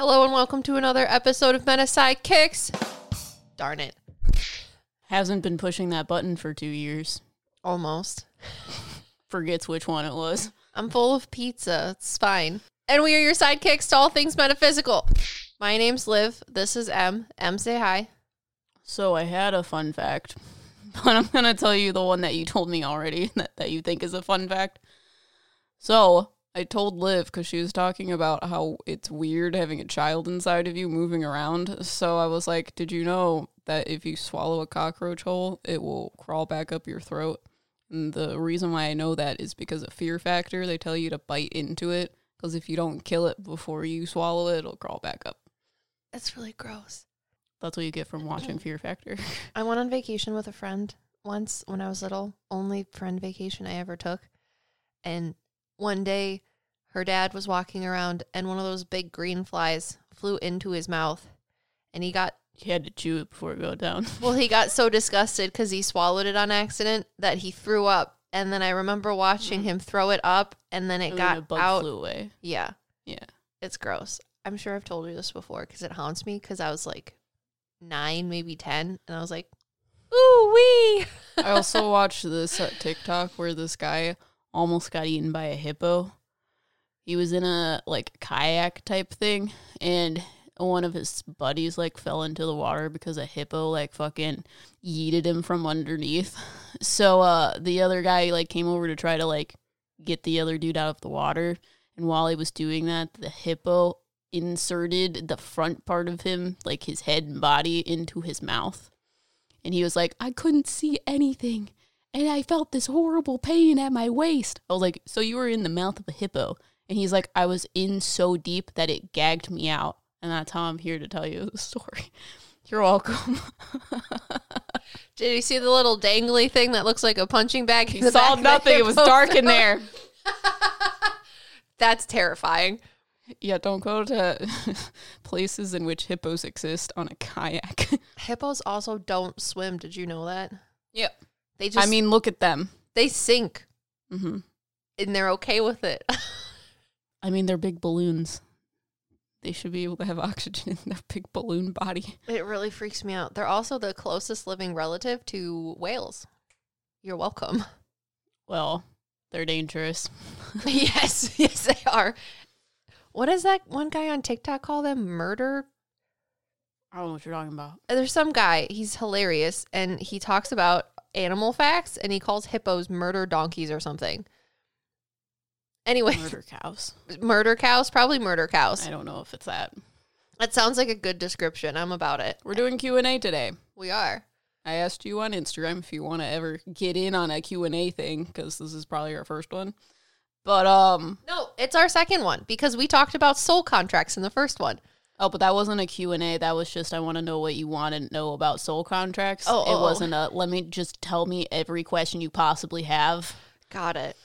Hello and welcome to another episode of Meta Psyckicks. Darn it. Hasn't been pushing that button for two years. Almost. Forgets which one it was. I'm full of pizza. It's fine. And we are your sidekicks to all things metaphysical. My name's Liv. This is Em. Em, say hi. So I had a fun fact, but I'm gonna tell you the one that you told me already that, that you think is a fun fact. So I told Liv because she was talking about how it's weird having a child inside of you moving around. So I was like, "Did you know that if you swallow a cockroach whole, it will crawl back up your throat?" And the reason why I know that is because of fear factor. They tell you to bite into it because if you don't kill it before you swallow it, it'll crawl back up. That's really gross. That's what you get from watching mm-hmm. Fear Factor. I went on vacation with a friend once when I was little. Only friend vacation I ever took. And one day, her dad was walking around, and one of those big green flies flew into his mouth. And he got, he had to chew it before it go down. well, he got so disgusted because he swallowed it on accident that he threw up. And then I remember watching him throw it up, and then it And got then out. flew away. Yeah, Yeah. it's gross. I'm sure I've told you this before because it haunts me because I was like nine, maybe 10. And I was like, ooh, wee. I also watched this uh, TikTok where this guy almost got eaten by a hippo. He was in a like kayak type thing, and one of his buddies like fell into the water because a hippo like fucking yeeted him from underneath. So uh the other guy like came over to try to like get the other dude out of the water, and while he was doing that, the hippo inserted the front part of him, like his head and body, into his mouth. And he was like, I couldn't see anything. And I felt this horrible pain at my waist. I was like, So you were in the mouth of a hippo? And he's like, I was in so deep that it gagged me out. And that's how I'm here to tell you the story. You're welcome. Did you see the little dangly thing that looks like a punching bag? He saw nothing. It was dark in there. That's terrifying. Yeah, don't go to places in which hippos exist on a kayak. Hippos also don't swim. Did you know that? Yep. They just, I mean, look at them. they sink hmm and they're okay with it. I mean, they're big balloons. They should be able to have oxygen in their big balloon body. it really freaks me out. They're also the closest living relative to whales. You're welcome. Well, they're dangerous. yes, yes, they are. What does that one guy on TikTok call them? Murder I don't know what you're talking about. there's some guy he's hilarious and he talks about animal facts and he calls hippos murder donkeys or something anyway murder, cows. Murder cows. probably murder cows I don't know if it's that. that sounds like a good description i'm about it We're doing Q&A today. we are I asked you on Instagram if you want to ever get in on a Q&A thing cuz this is probably our first one. But um no it's our second one because we talked about soul contracts in the first one oh, but that wasn't a Q&A. That was just I want to know what you want to know about soul contracts. Oh, it oh, oh. wasn't a let me just tell me every question you possibly have. got it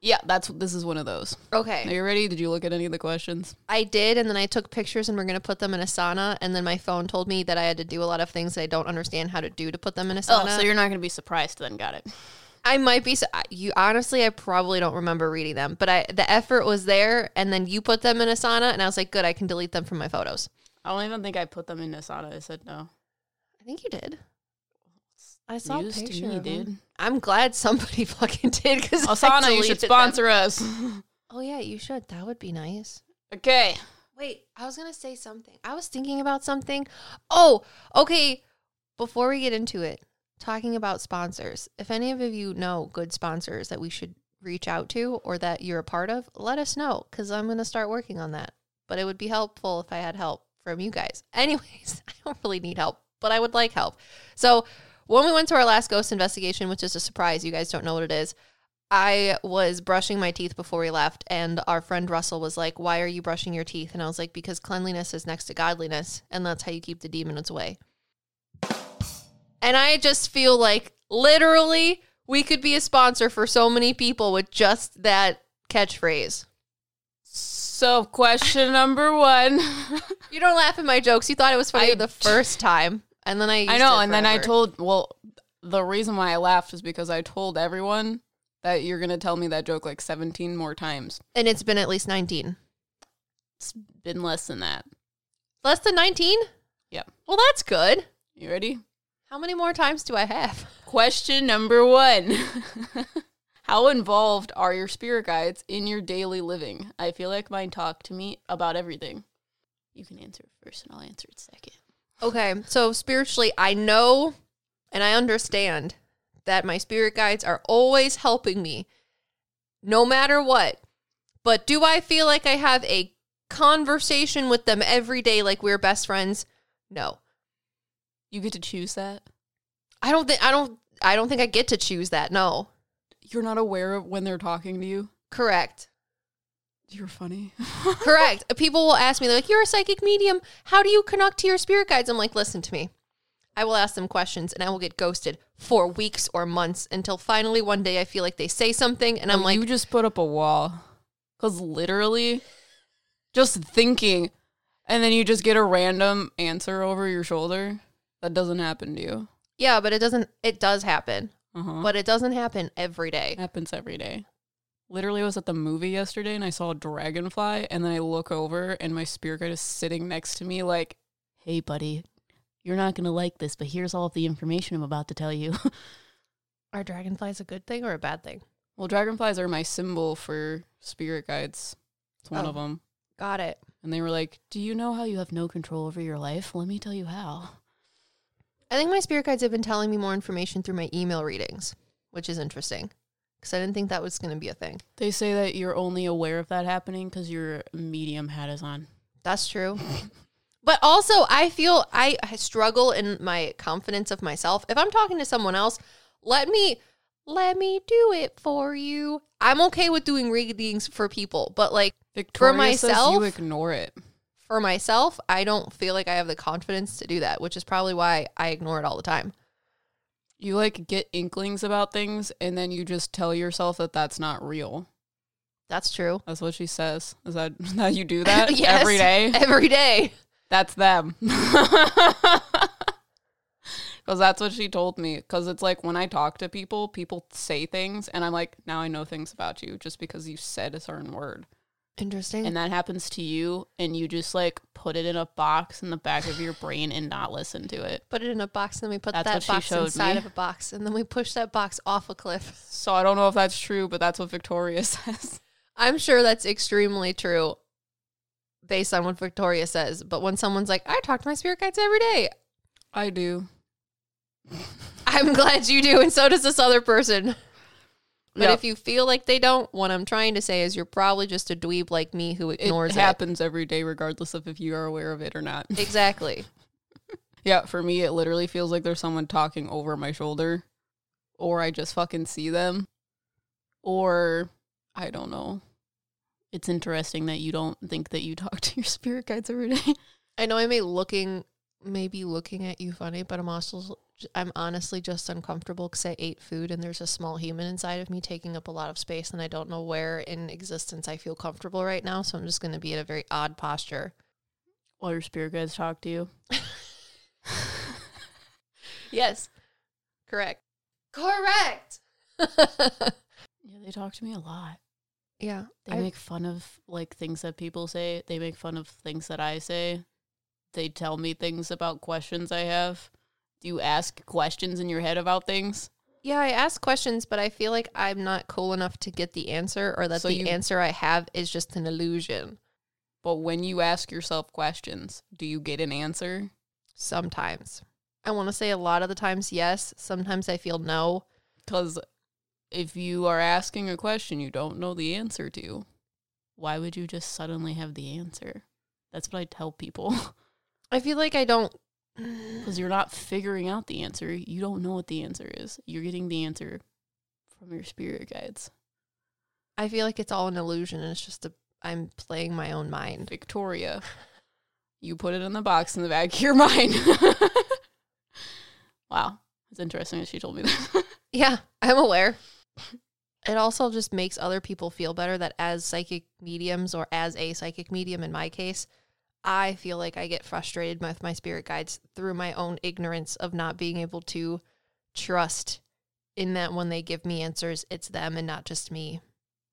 Yeah, that's this is one of those. Okay. Are you ready? Did you look at any of the questions? i did and then i took pictures and we're going to put them in asana and then my phone told me that i had to do a lot of things that i don't understand how to do to put them in oh, asana Oh, so you're not going to be surprised then. Got it. I might be. so- You honestly, I probably don't remember reading them, but I the effort was there, and then you put them in Asana, and I was like, good, I can delete them from my photos. I don't even think I put them in Asana. I said no. I think you did. I saw a News to picture me, of them. dude. I'm glad somebody fucking did because Asana, you should sponsor us. Oh yeah, you should. That would be nice. okay. Wait, I was gonna say something. I was thinking about something. Oh, okay. Before we get into it, talking about sponsors. If any of you know good sponsors that we should reach out to or that you're a part of, let us know because I'm gonna start working on that. But it would be helpful if I had help from you guys. Anyways, I don't really need help, but I would like help. So when we went to our last ghost investigation, which is a surprise, you guys don't know what it is. I was brushing my teeth before we left, and our friend Russell was like, Why are you brushing your teeth? And I was like, Because cleanliness is next to godliness, and that's how you keep the demons away. And I just feel like literally we could be a sponsor for so many people with just that catchphrase. So, question number one. You don't laugh at my jokes. You thought it was funny I- the first time, and then I used I know, and then I told. Well, the reason why I laughed is because I told everyone that you're gonna tell me that joke like 17 more times. and it's been at least 19. It's been less than that. Less than 19? Yep. Well, that's good. You ready? How many more times do I have? Question number one How involved are your spirit guides in your daily living? I feel like mine talk to me about everything. You can answer it first and I'll answer it second. Okay, so spiritually, I know and I understand that my spirit guides are always helping me no matter what. But do I feel like I have a conversation with them every day like we're best friends? No. You get to choose that? I don't think I don't I don't think I get to choose that. No. You're not aware of when they're talking to you? Correct. You're funny. Correct. People will ask me they're like, "You're a psychic medium. How do you connect to your spirit guides?" I'm like, "Listen to me. I will ask them questions and I will get ghosted for weeks or months until finally one day I feel like they say something and I'm Oh, like, you just put up a wall. Because literally, just thinking, and then you just get a random answer over your shoulder. That doesn't happen to you. "Yeah, but it doesn't it does happen. Uh-huh. But it doesn't happen every day." It happens every day. Literally, I was at the movie yesterday and I saw a dragonfly, and then I look over and my spirit guide is sitting next to me, like, "Hey, buddy, you're not gonna like this, but here's all of the information I'm about to tell you." Are dragonflies a good thing or a bad thing? well, dragonflies are my symbol for spirit guides. It's one Oh. of them. Got it. And they were like, "Do you know how you have no control over your life? Let me tell you how." I think my spirit guides have been telling me more information through my email readings, which is interesting because I didn't think that was going to be a thing. They say that you're only aware of that happening because your medium hat is on. That's true. but also, I feel I, I struggle in my confidence of myself. If I'm talking to someone else, let me let me do it for you. I'm okay with doing readings for people, but like Victoria myself? says you ignore it. For myself, I don't feel like I have the confidence to do that, which is probably why I ignore it all the time. You like get inklings about things, and then you just tell yourself that that's not real. That's true. That's what she says. Is that that you do that Yes. every day? Every day. That's them. Because that's what she told me. Because it's like when I talk to people, people say things, and I'm like, now I know things about you just because you said a certain word. Interesting. And that happens to you, and you just like put it in a box in the back of your brain and not listen to it. put it in a box and then we put That's that box inside me. of a box and then we push that box off a cliff. So I don't know if that's true, but that's what Victoria says. I'm sure that's extremely true based on what Victoria says. But when someone's like, I talk to my spirit guides every day, I do. I'm glad you do. And so does this other person. But Yep. if you feel like they don't, what I'm trying to say is you're probably just a dweeb like me who ignores it. happens every day, regardless of if you are aware of it or not. Exactly. Yeah, for me, it literally feels like there's someone talking over my shoulder, or I just fucking see them, or I don't know. It's interesting that you don't think that you talk to your spirit guides every day. I know I may looking maybe looking at you funny, but I'm also I'm honestly just uncomfortable because I ate food and there's a small human inside of me taking up a lot of space, and I don't know where in existence I feel comfortable right now. So I'm just going to be in a very odd posture. While your spirit guides talk to you. Yes, correct. Correct. Yeah, they talk to me a lot. yeah, They I- make fun of like things that people say. They make fun of things that I say. They tell me things about questions I have. Do you ask questions in your head about things? yeah. I ask questions, but I feel like I'm not cool enough to get the answer, or that So the you- answer I have is just an illusion. But when you ask yourself questions, do you get an answer? Sometimes. I want to say a lot of the times yes. Sometimes I feel no. Because if you are asking a question you don't know the answer to, why would you just suddenly have the answer? That's what I tell people. I feel like I don't. Because you're not figuring out the answer. You don't know what the answer is. You're getting the answer from your spirit guides. I feel like it's all an illusion and it's just a I'm playing my own mind. Victoria, you put it in the box in the back of your mind. wow. It's interesting that she told me that. Yeah, I'm aware. It also just makes other people feel better that as psychic mediums or as a psychic medium in my case, I feel like I get frustrated with my spirit guides through my own ignorance of not being able to trust in that when they give me answers, it's them and not just me.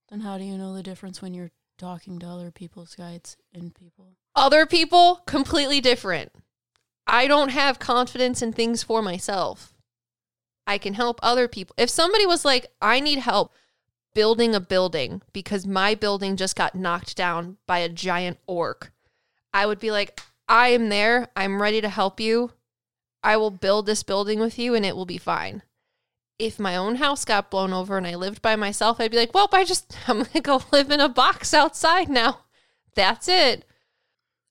then how do you know the difference when you're talking to other people's guides and people? Other people, completely different. I don't have confidence in things for myself. I can help other people. If somebody was like, I need help building a building because my building just got knocked down by a giant orc, I would be like, I am there. I'm ready to help you. I will build this building with you and it will be fine. If my own house got blown over and I lived by myself, I'd be like, well, I just, I'm going to go live in a box outside now. That's it.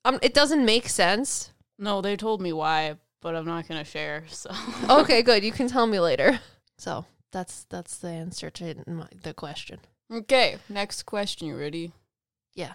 Um, it doesn't make sense. No, they told me why, but I'm not gonna share. So Okay, good. You can tell me later. So that's that's the answer to my, the question. okay, next question. You ready? Yeah.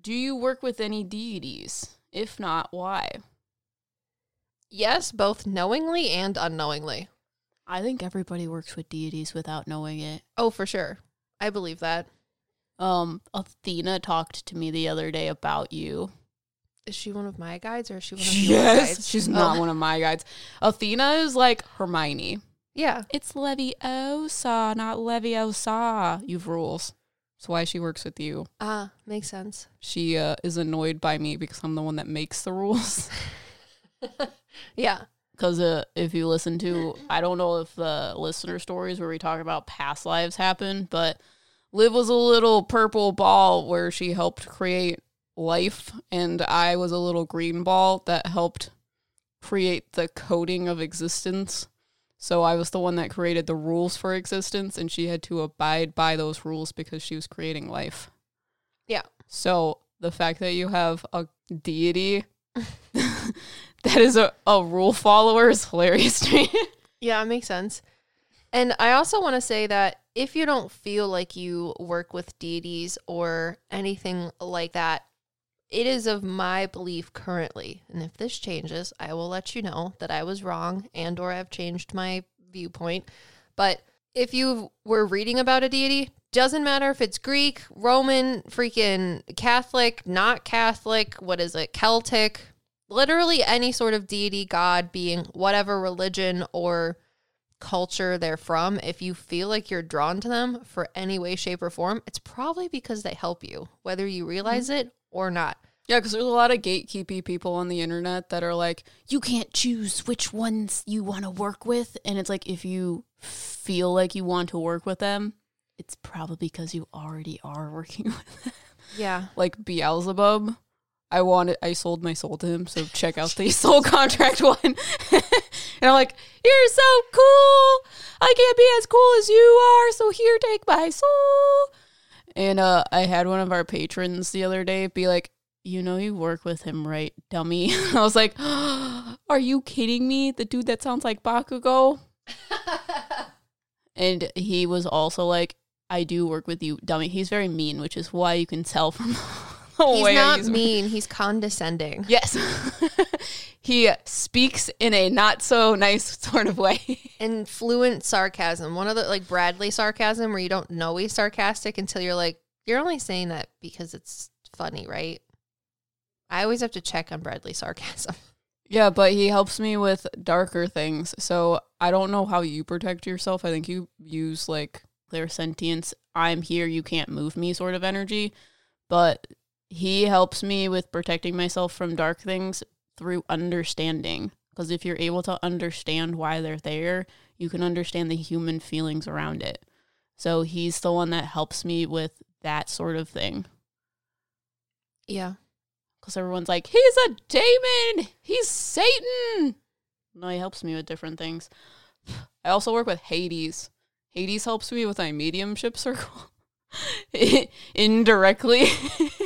Do you work with any deities? If not, why? Yes, both knowingly and unknowingly. I think everybody works with deities without knowing it. Oh, for sure. I believe that. Um, Athena talked to me the other day about you. Is she one of my guides or is she one of your guides? Yes, she's not one of my guides. Athena is like Hermione. Yeah. It's Leviosa, not Leviosa. You've rules. That's why she works with you. Ah, makes sense. She uh, is annoyed by me because I'm the one that makes the rules. Yeah. Because uh, if you listen to, I don't know if the listener stories where we talk about past lives happen, but Liv was a little purple ball where she helped create life, and I was a little green ball that helped create the coding of existence. So I was the one that created the rules for existence, and she had to abide by those rules because she was creating life. Yeah. So the fact that you have a deity that is a, a rule follower is hilarious to me. Yeah, it makes sense. And I also want to say that if you don't feel like you work with deities or anything like that, it is of my belief currently, and if this changes, I will let you know that I was wrong and or I've changed my viewpoint. But if you were reading about a deity, doesn't matter if it's Greek, Roman, freaking Catholic, not Catholic, what is it, Celtic, literally any sort of deity, god, being, whatever religion or culture they're from, if you feel like you're drawn to them for any way, shape, or form, it's probably because they help you, whether you mm-hmm. realize it or not. Yeah, because there's a lot of gatekeepy people on the internet that are like, you can't choose which ones you want to work with. And it's like, if you feel like you want to work with them, it's probably because you already are working with them. Yeah. Like Beelzebub. I wanted, I sold my soul to him, so check out the soul contract one. and I'm like, you're so cool. I can't be as cool as you are, so here, take my soul. And uh, I had one of our patrons the other day be like, you know, you work with him, right, dummy? I was like, are you kidding me? The dude that sounds like Bakugo? and he was also like, I do work with you, dummy. He's very mean, which is why you can tell from the He's way not mean, he's condescending. Yes. He speaks in a not so nice sort of way. And fluent sarcasm. One of the like Bradley sarcasm where you don't know he's sarcastic until you're like, you're only saying that because it's funny, right? I always have to check on Bradley sarcasm. yeah, but he helps me with darker things. So I don't know how you protect yourself. I think you use like their sentience, I'm here, you can't move me sort of energy. But he helps me with protecting myself from dark things through understanding. Because if you're able to understand why they're there, you can understand the human feelings around it. So he's the one that helps me with that sort of thing. Yeah. Because everyone's like, he's a demon, he's Satan. No, he helps me with different things. I also work with Hades. Hades helps me with my mediumship circle indirectly.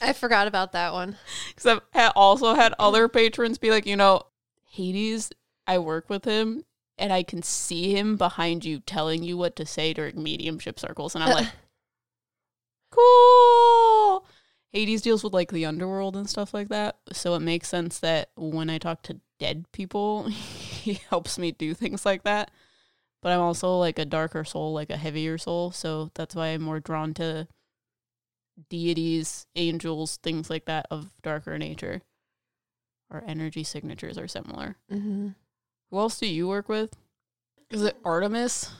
I forgot about that one. Because I've ha- also had other patrons be like, you know, Hades, I work with him and I can see him behind you telling you what to say during mediumship circles. And I'm like, cool. Hades deals with like the underworld and stuff like that. So it makes sense that when I talk to dead people, he helps me do things like that. But I'm also like a darker soul, like a heavier soul. So that's why I'm more drawn to deities, angels, things like that of darker nature. Our energy signatures are similar. Mm-hmm. Who else do you work with? Is it Artemis?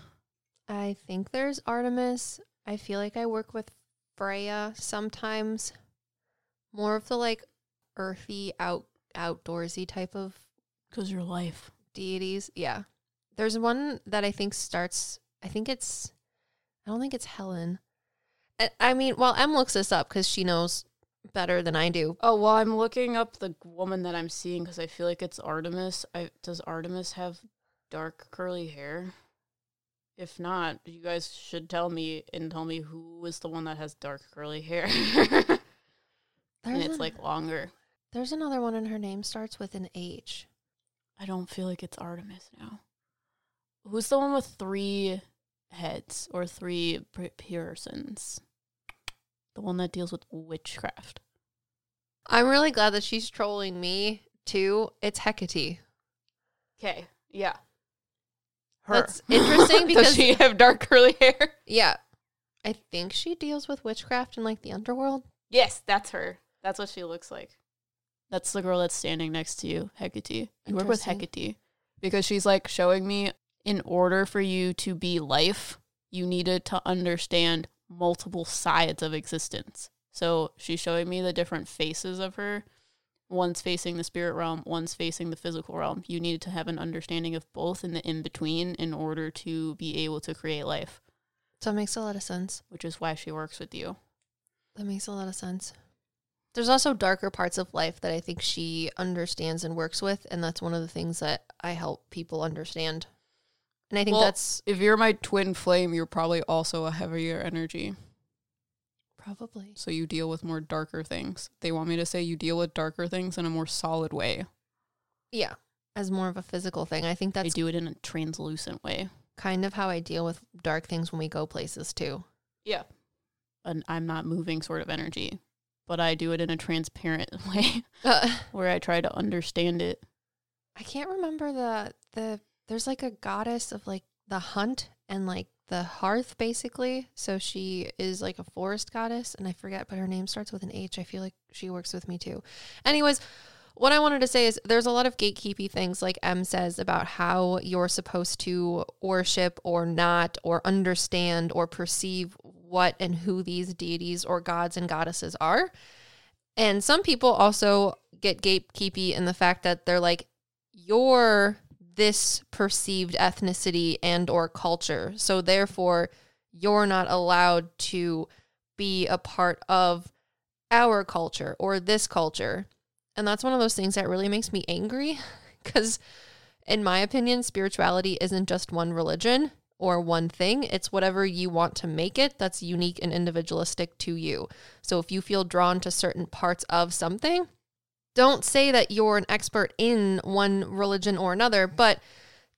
I think there's Artemis. I feel like I work with Freya sometimes. More of the like earthy out outdoorsy type of Because your life. deities. Yeah. There's one that I think starts I think it's I don't think it's Helen. I, mean, well, Em looks this up because she knows better than I do. Oh well, I'm looking up the woman that I'm seeing because I feel like it's Artemis. I, does Artemis have dark curly hair? If not, you guys should tell me and tell me who is the one that has dark curly hair, and it's an- like longer. there's another one and her name starts with an H. I don't feel like it's Artemis now. Who's the one with three heads or three p- persons? The one that deals with witchcraft. I'm really glad that she's trolling me too. It's Hecate. Okay, yeah. Her. That's interesting because- Does she have dark curly hair? Yeah. I think she deals with witchcraft in like the underworld. Yes, that's her. That's what she looks like. That's the girl that's standing next to you, Hecate. You work with Hecate because she's like showing me in order for you to be life, you needed to understand multiple sides of existence. So she's showing me the different faces of her. One's facing the spirit realm, one's facing the physical realm. You needed to have an understanding of both in the in between in order to be able to create life, So it makes a lot of sense. which is why she works with you. That makes a lot of sense. There's also darker parts of life that I think she understands and works with, and that's one of the things that I help people understand. And I think Well, that's If you're my twin flame, you're probably also a heavier energy. probably So you deal with more darker things. They want me to say you deal with darker things in a more solid way. yeah, as more of a physical thing. I think I do it in a translucent way. kind of how I deal with dark things when we go places too. Yeah. And I'm not moving sort of energy, but I do it in a transparent way Uh, where I try to understand it. I can't remember the the there's like a goddess of like the hunt and like the hearth basically. So she is like a forest goddess and I forget but her name starts with an H. I feel like she works with me too. Anyways, what I wanted to say is there's a lot of gatekeepy things like Em says about how you're supposed to worship or not or understand or perceive what and who these deities or gods and goddesses are. And some people also get gatekeepy in the fact that they're like, you're this perceived ethnicity and or culture. So therefore, you're not allowed to be a part of our culture or this culture. And that's one of those things that really makes me angry because in my opinion, spirituality isn't just one religion or one thing. It's whatever you want to make it that's unique and individualistic to you. So if you feel drawn to certain parts of something, don't say that you're an expert in one religion or another, but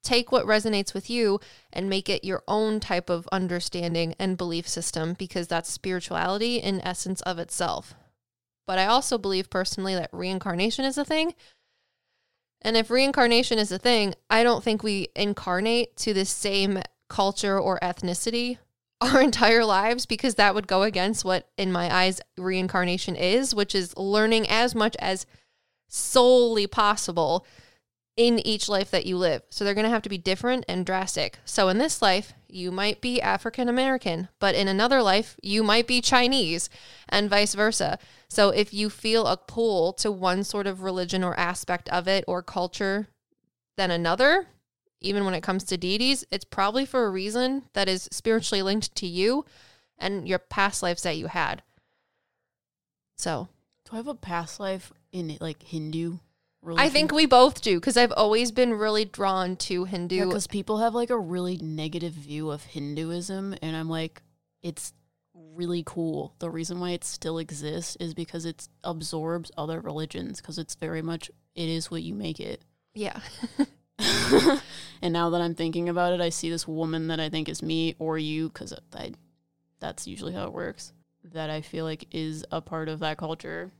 take what resonates with you and make it your own type of understanding and belief system because that's spirituality in essence of itself. But I also believe personally that reincarnation is a thing. And if reincarnation is a thing, I don't think we incarnate to the same culture or ethnicity our entire lives because that would go against what, in my eyes, reincarnation is, which is learning as much as solely possible in each life that you live. So they're going to have to be different and drastic. So in this life, you might be African American, but in another life, you might be Chinese and vice versa. So if you feel a pull to one sort of religion or aspect of it or culture than another, even when it comes to deities, it's probably for a reason that is spiritually linked to you and your past lives that you had. So Do I have a past life in like Hindu? I think we both do because I've always been really drawn to Hindu. because people have like a really negative view of Hinduism, and I'm like, it's really cool. The reason why it still exists is because it absorbs other religions because it's very much it is what you make it. yeah. and now that I'm thinking about it, I see this woman that I think is me or you because I, that's usually how it works. that I feel like is a part of that culture.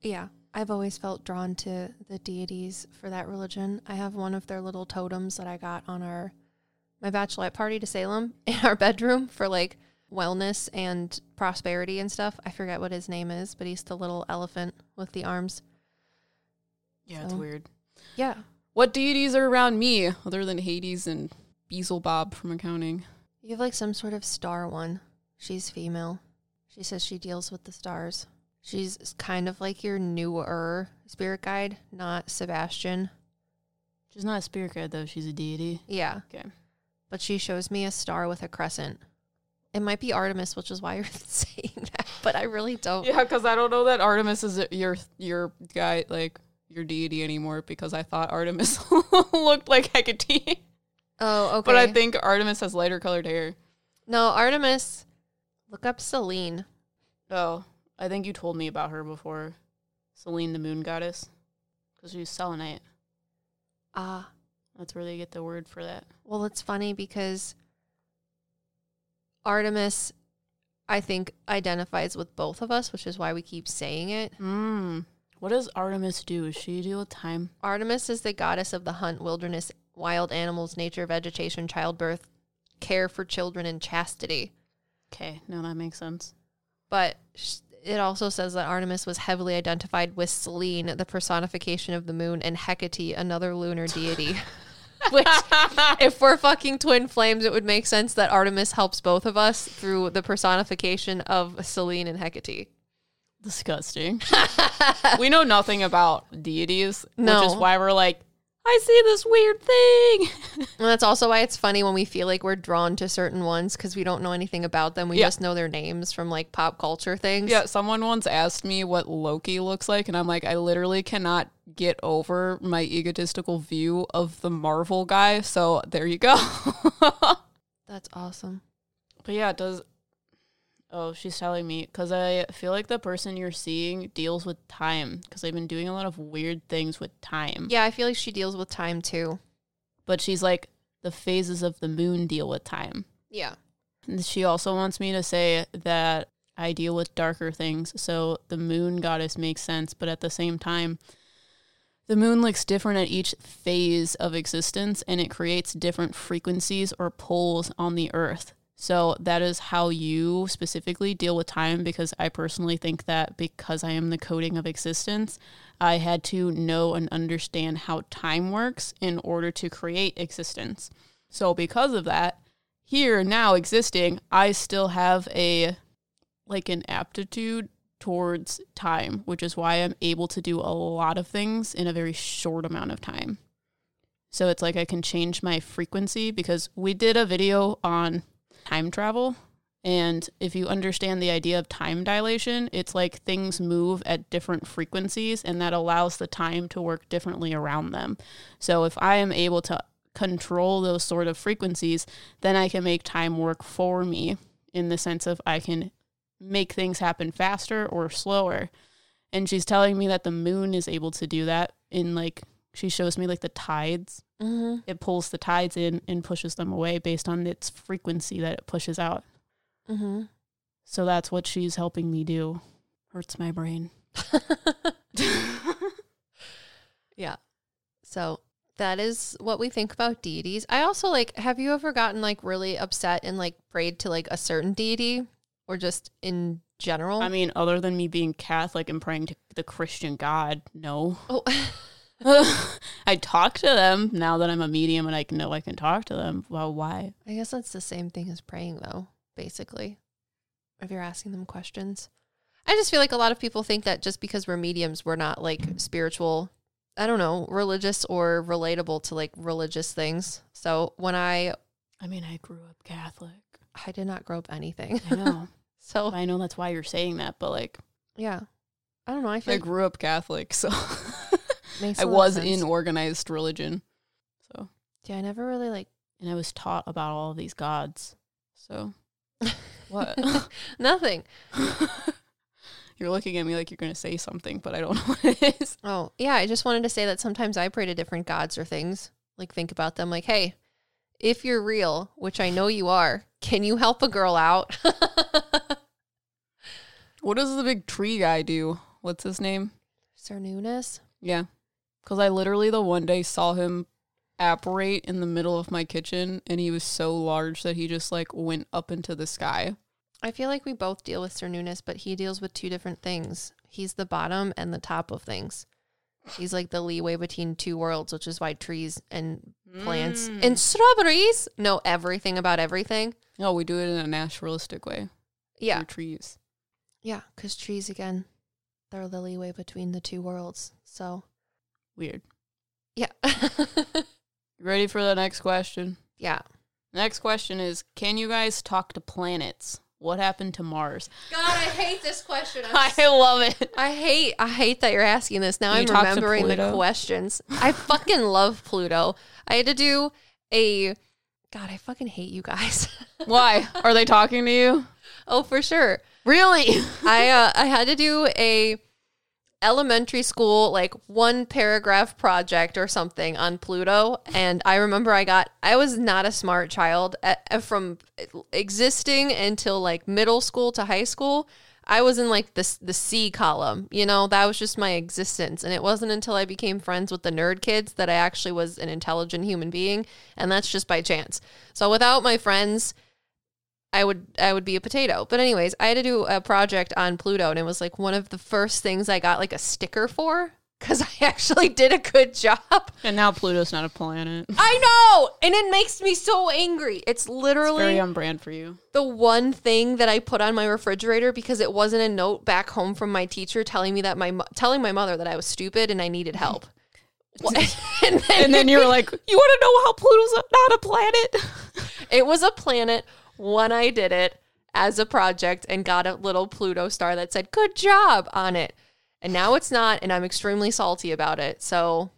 Yeah. I've always felt drawn to the deities for that religion. I have one of their little totems that I got on our my bachelorette party to Salem in our bedroom for like wellness and prosperity and stuff. I forget what his name is, but he's the little elephant with the arms. Yeah, it's weird. Yeah. What deities are around me other than Hades and Beelzebub from accounting? You have like some sort of star one. She's female. She says she deals with the stars. She's kind of like your newer spirit guide, not Sebastian. She's not a spirit guide though, she's a deity. Yeah. Okay. But she shows me a star with a crescent. It might be Artemis, which is why you're saying that, but I really don't. Yeah, because I don't know that Artemis is your your guy like your deity anymore because I thought Artemis looked like Hecate. Oh, okay. But I think Artemis has lighter colored hair. no, Artemis. Look up Selene. Oh, I think you told me about her before. Selene, the moon goddess. Because she's selenite. Ah, That's where they get the word for that. well, it's funny because Artemis, I think, identifies with both of us, which is why we keep saying it. Hmm. What does Artemis do? Does she deal with time? Artemis is the goddess of the hunt, wilderness, wild animals, nature, vegetation, childbirth, care for children, and chastity. Okay, no, that makes sense. But it also says that Artemis was heavily identified with Selene, the personification of the moon, and Hecate, another lunar deity. Which, if we're fucking twin flames, it would make sense that Artemis helps both of us through the personification of Selene and Hecate. Disgusting. we know nothing about deities, which is why we're like, I see this weird thing. And that's also why it's funny when we feel like we're drawn to certain ones because we don't know anything about them. We Yeah. just know their names from like pop culture things. yeah, someone once asked me what Loki looks like, and I'm like, I literally cannot get over my egotistical view of the Marvel guy. So there you go. That's awesome. But yeah, it does. Oh, she's telling me because I feel like the person you're seeing deals with time because they've been doing a lot of weird things with time. Yeah, I feel like she deals with time too. But she's like, the phases of the moon deal with time. Yeah. And she also wants me to say that I deal with darker things. So the moon goddess makes sense, but at the same time, the moon looks different at each phase of existence and it creates different frequencies or poles on the earth. So that is how you specifically deal with time because I personally think that because I am the coding of existence, I had to know and understand how time works in order to create existence. So because of that, here now existing, I still have a like an aptitude towards time, which is why I'm able to do a lot of things in a very short amount of time. So it's like I can change my frequency because we did a video on time travel. And if you understand the idea of time dilation, it's like things move at different frequencies and that allows the time to work differently around them. So if I am able to control those sort of frequencies, then I can make time work for me in the sense of I can make things happen faster or slower. And she's telling me that the moon is able to do that in like she shows me like the tides. Mm-hmm. It pulls the tides in and pushes them away based on its frequency that it pushes out. Mm-hmm. So that's what she's helping me do. Hurts my brain. yeah. So that is what we think about deities. I also like have you ever gotten like really upset and like prayed to like a certain deity or just in general? I mean, other than me being Catholic and praying to the Christian God, no. oh I talk to them now that I'm a medium and I know I can talk to them. Well, why? I guess that's the same thing as praying though, basically. If you're asking them questions. I just feel like a lot of people think that just because we're mediums, we're not like spiritual, I don't know, religious or relatable to like religious things. So when I I mean, I grew up Catholic. I did not grow up anything. I know. so I know that's why you're saying that, but like, yeah. I don't know. I feel I grew up Catholic, so makes I a lot of was sense. in organized religion. So, Yeah, I never really like and I was taught about all of these gods. So, what? nothing. you're looking at me like you're going to say something, but I don't know what it is. Oh, yeah. I just wanted to say that sometimes I pray to different gods or things. Like, think about them. Like, hey, if you're real, which I know you are, can you help a girl out? What does the big tree guy do? What's his name? Cernunnos. Yeah. Because I literally the one day saw him apparate in the middle of my kitchen and he was so large that he just like went up into the sky. I feel like we both deal with Cernunnos, but he deals with two different things. He's the bottom and the top of things. He's like the leeway between two worlds, which is why trees and plants Mm. and strawberries know everything about everything. No, we do it in a naturalistic way. Yeah. trees. Yeah. Because trees, again, they're the leeway between the two worlds. So, Weird. yeah. Ready for the next question? yeah. Next question is Can you guys talk to planets? What happened to Mars? God, I hate this question. I love it. I hate I hate that you're asking this. Now You I'm talk to remembering the Pluto? questions. I fucking love Pluto. I had to do a God, I fucking hate you guys. Why? Are they talking to you? oh, for sure. Really? I uh, I had to do a elementary school like one paragraph project or something on Pluto and I remember I got I was not a smart child. At, from existing until like middle school to high school I was in like the the C column you know? That was just my existence and it wasn't until I became friends with the nerd kids that I actually was an intelligent human being and that's just by chance. So without my friends I would I would be a potato. But anyways, I had to do a project on Pluto and it was like one of the first things I got like a sticker for cuz I actually did a good job. And now Pluto's not a planet. I know, and it makes me so angry. It's It's literally very on brand for you. the one thing that I put on my refrigerator because it wasn't a note back home from my teacher telling me that my telling my mother that I was stupid and I needed help. And then, And then you were like, You want to know how Pluto's not a planet? it was a planet when I did it as a project and got a little Pluto star that said "Good job" on it. And now it's not, and I'm extremely salty about it. So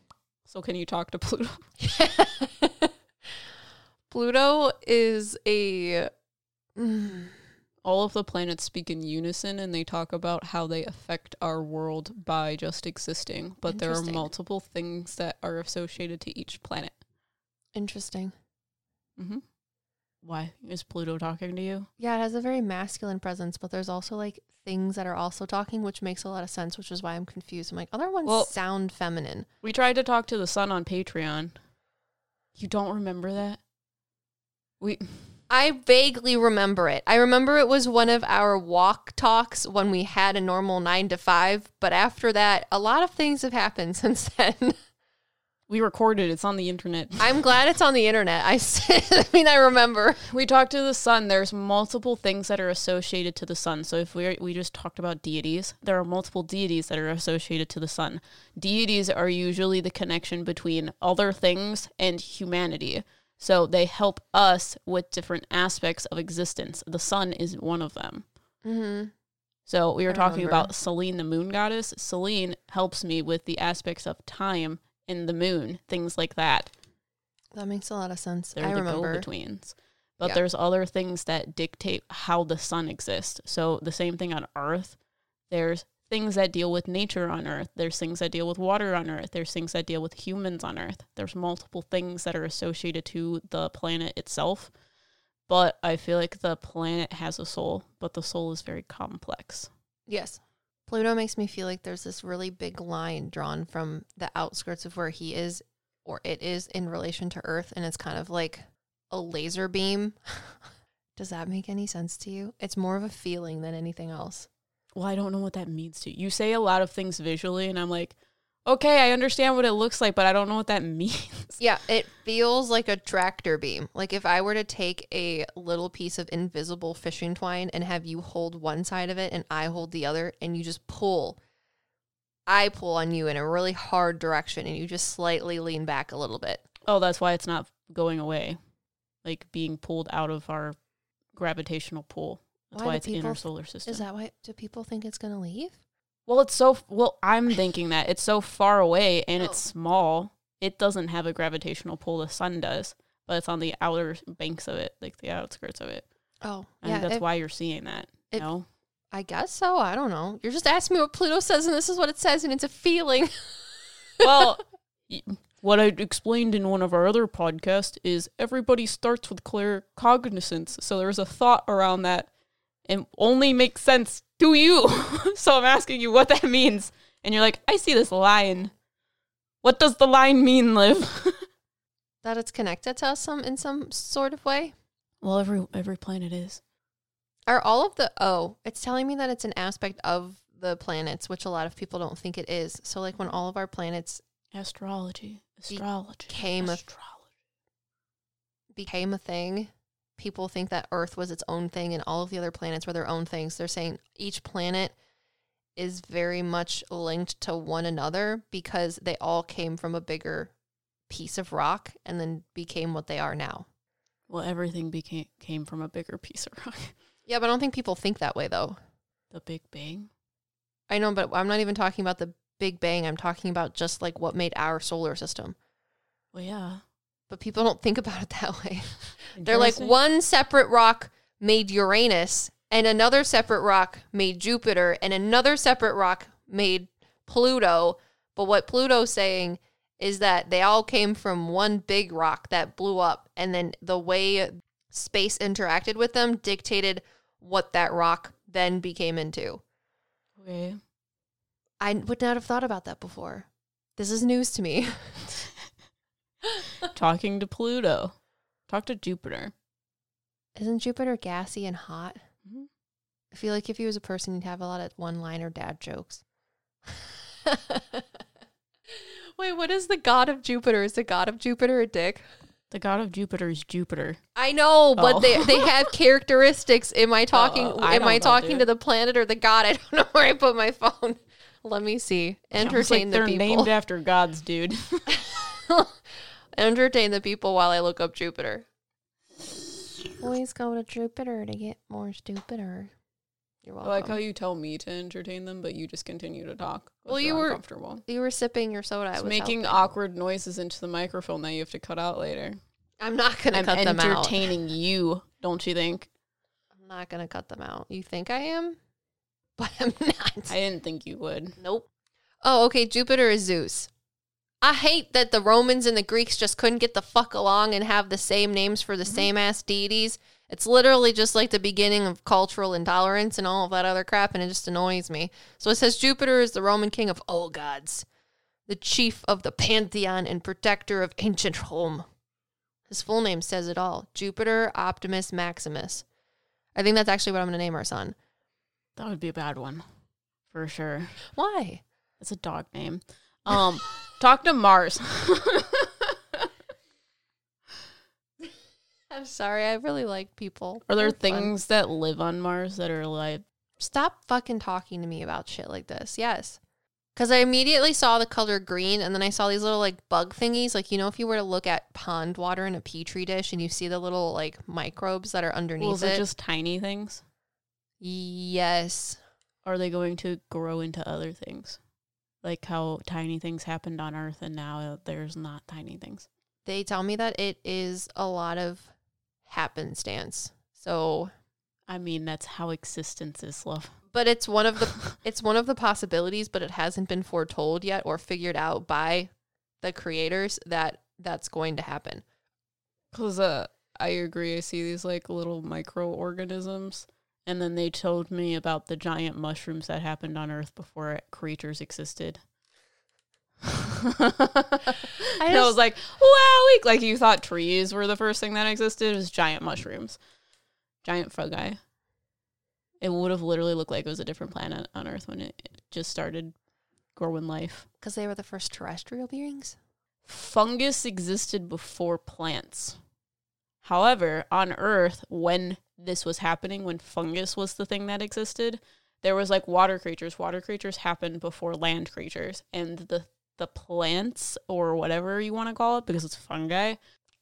So can you talk to Pluto? Pluto is a mm, All of the planets speak in unison and they talk about how they affect our world by just existing. But there are Interesting. multiple things that are associated to each planet. interesting. Mm-hmm. Why? Is Pluto talking to you? Yeah, it has a very masculine presence, but there's also like things that are also talking, which makes a lot of sense, which is why I'm confused. I'm like, other ones Well- sound feminine. We tried to talk to the sun on Patreon. You don't remember that? We I vaguely remember it. I remember it was one of our walk talks when we had a normal nine to five, but after that, a lot of things have happened since then. We recorded. It's on the internet. I'm glad it's on the internet. I mean, I remember. We talked to the sun. There's multiple things that are associated to the sun. So if we we just talked about deities, there are multiple deities that are associated to the sun. Deities are usually the connection between other things and humanity. So they help us with different aspects of existence. The sun is one of them. hmm So we were I talking remember. about Selene, the moon goddess. Selene helps me with the aspects of time and the moon, things like that. That makes a lot of sense. They're I the remember. go-betweens. But Yeah. there's other things that dictate how the sun exists. So the same thing on Earth. There's things that deal with nature on Earth. There's things that deal with water on Earth. There's things that deal with humans on Earth. There's multiple things that are associated to the planet itself. But I feel like the planet has a soul, but the soul is very complex. Yes. Pluto makes me feel like there's this really big line drawn from the outskirts of where he is or it is in relation to Earth. And it's kind of like a laser beam. Does that make any sense to you? It's more of a feeling than anything else. Well, I don't know what that means to you. You say a lot of things visually, and I'm like, okay, I understand what it looks like, but I don't know what that means. Yeah, it feels like a tractor beam. Like if I were to take a little piece of invisible fishing twine and have you hold one side of it and I hold the other, and you just pull, I pull on you in a really hard direction and you just slightly lean back a little bit. Oh, that's why it's not going away, like being pulled out of our gravitational pull. That's Why why, it's people inner th- solar system. Is that why? Do people think it's going to leave? Well, it's so well. I'm thinking that it's so far away and Oh. it's small. It doesn't have a gravitational pull. The sun does, but it's on the outer banks of it, like the outskirts of it. Oh, I yeah. that's if- why you're seeing that. if- no, I guess so. I don't know. You're just asking me what Pluto says, and this is what it says, and it's a feeling. well, what I explained in one of our other podcasts is everybody starts with clear cognizance. So there's a thought around that, It only makes sense to you. so I'm asking you what that means. And you're like, I see this line. What does the line mean, Liv? That it's connected to us some in some sort of way. well, every every planet is. Are all of the oh, it's telling me that it's an aspect of the planets, which a lot of people don't think it is. So like when all of our planets Astrology. Astrology. Became a- astrology. became a thing, people think that Earth was its own thing and all of the other planets were their own things. They're saying each planet is very much linked to one another because they all came from a bigger piece of rock and then became what they are now. Well, everything became came from a bigger piece of rock. Yeah, but I don't think people think that way though. The Big Bang. I know, but I'm not even talking about the Big Bang. I'm talking about just like what made our solar system. Well, yeah. But people don't think about it that way. They're like one separate rock made Uranus, and another separate rock made Jupiter, and another separate rock made Pluto. But what Pluto's saying is that they all came from one big rock that blew up, and then the way space interacted with them dictated what that rock then became into. Okay. I would not have thought about that before. This is news to me. Talking to Pluto. Talk to Jupiter. Isn't Jupiter gassy and hot? Mhm. I feel like if he was a person, he'd have a lot of one liner dad jokes. Wait, what is the god of Jupiter? Is the god of Jupiter a dick? The god of Jupiter is Jupiter. I know, but Oh. they, they have characteristics. Am I talking Oh, I am I talking to the planet or the god? I don't know where I put my phone. Let me see. Entertain like the they're people. named after gods, dude. Entertain the people while I look up Jupiter. Always go to Jupiter to get more stupider. You're oh, I welcome. like how you tell me to entertain them, but you just continue to talk. Well, you're were- comfortable. you were sipping your soda. I It's was making helping. awkward noises into the microphone that you have to cut out later. I'm not gonna I'm cut them out. entertaining you, don't you think? I'm not gonna cut them out. You think I am? But I'm not. I didn't think you would. nope. Oh, okay. Jupiter is Zeus. I hate that the Romans and the Greeks just couldn't get the fuck along and have the same names for the mm-hmm. same ass deities. It's literally just like the beginning of cultural intolerance and all of that other crap, and it just annoys me. So it says Jupiter is the Roman king of all gods, the chief of the pantheon and protector of ancient Rome. His full name says it all Jupiter Optimus Maximus. I think that's actually what I'm going to name our son. That would be a bad one. For sure. Why? It's a dog name. Um, talk to Mars. I'm sorry. I really like people. Are there They're fun. things that live on Mars that are like Stop fucking talking to me about shit like this. Yes. Because I immediately saw the color green and then I saw these little like bug thingies. Like, you know, if you were to look at pond water in a petri dish and you see the little like microbes that are underneath well, is it just tiny things? yes. Are they going to grow into other things? Like how tiny things happened on Earth and now there's not tiny things. They tell me that it is a lot of happenstance. So, I mean, that's how existence is, love. but it's one of the it's one of the possibilities, but it hasn't been foretold yet or figured out by the creators that that's going to happen. Because uh, I agree. I see these like little microorganisms. And then they told me about the giant mushrooms that happened on Earth before creatures existed. I, I was like, wow. Like you thought trees were the first thing that existed. It was giant mushrooms, giant fungi. It would have literally looked like it was a different planet on Earth when it just started growing life. Because they were the first terrestrial beings? fungus existed before plants. However, on Earth, when this was happening, when fungus was the thing that existed, there was like water creatures. Water creatures happened before land creatures, and the the plants or whatever you want to call it, because it's fungi,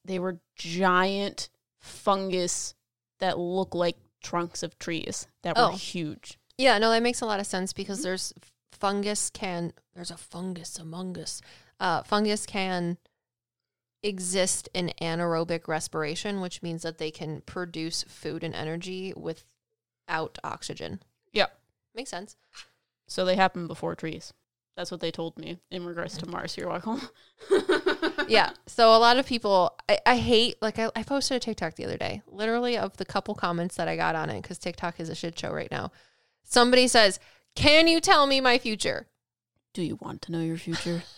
they were giant fungus that look like trunks of trees that Oh. were huge. Yeah, no, that makes a lot of sense because there's fungus can there's a fungus among us. Uh, fungus can exist in anaerobic respiration, which means that they can produce food and energy without oxygen. Yeah. Makes sense. So they happened before trees. That's what they told me in regards to mm. Mars. You're welcome. yeah. So a lot of people, I, I hate, like, I, I posted a TikTok the other day, literally of the couple comments that I got on it, because TikTok is a shit show right now. Somebody says, Can you tell me my future? Do you want to know your future?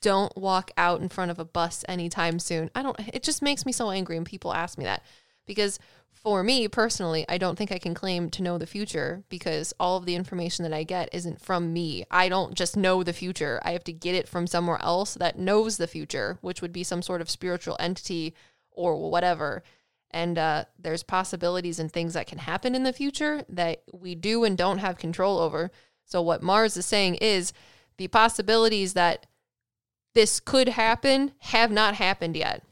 Don't walk out in front of a bus anytime soon. I don't, it just makes me so angry when people ask me that because for me personally, I don't think I can claim to know the future because all of the information that I get isn't from me. I don't just know the future. I have to get it from somewhere else that knows the future, which would be some sort of spiritual entity or whatever. And uh, there's possibilities and things that can happen in the future that we do and don't have control over. So, what Mars is saying is the possibilities that this could happen have not happened yet.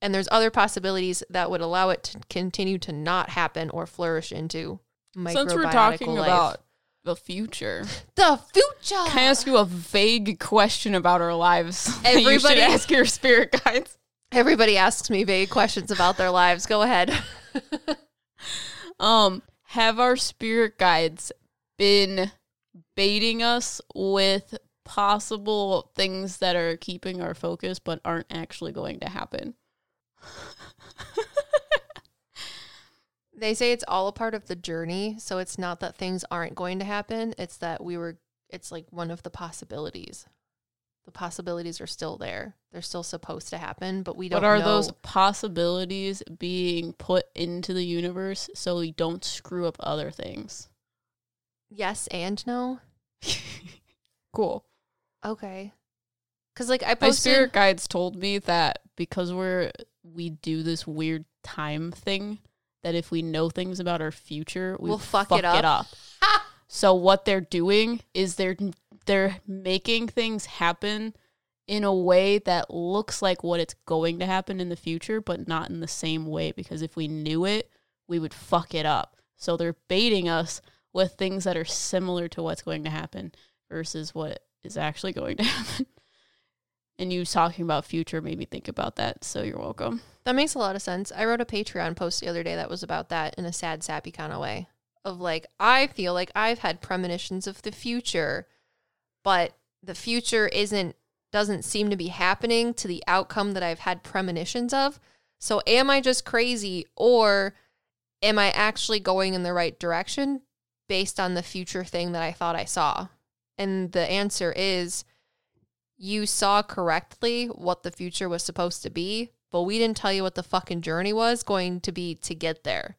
And there's other possibilities that would allow it to continue to not happen or flourish into Since we're talking life. about the future, the future. can I ask you a vague question about our lives? that you should Everybody- ask your spirit guides. Everybody asks me vague questions about their lives. Go ahead. Um, have our spirit guides been baiting us with possible things that are keeping our focus but aren't actually going to happen? They say it's all a part of the journey. So it's not that things aren't going to happen. It's that we were, it's like one of the possibilities. The possibilities are still there. They're still supposed to happen, but we don't What are know. those possibilities being put into the universe so we don't screw up other things? Yes and no. Cool. Okay. Because like I My posted. spirit guides told me that because we're we do this weird time thing, that if we know things about our future, we We'll fuck it up. So what they're doing is they're they're making things happen in a way that looks like what it's going to happen in the future, but not in the same way. Because if we knew it, we would fuck it up. So they're baiting us with things that are similar to what's going to happen versus what is actually going to happen. And you talking about future made me think about that. So you're welcome. That makes a lot of sense. I wrote a Patreon post the other day that was about that in a sad, sappy kind of way. Of like, I feel like I've had premonitions of the future, but the future isn't doesn't seem to be happening to the outcome that I've had premonitions of. So am I just crazy or am I actually going in the right direction based on the future thing that I thought I saw? And the answer is you saw correctly what the future was supposed to be, but we didn't tell you what the fucking journey was going to be to get there.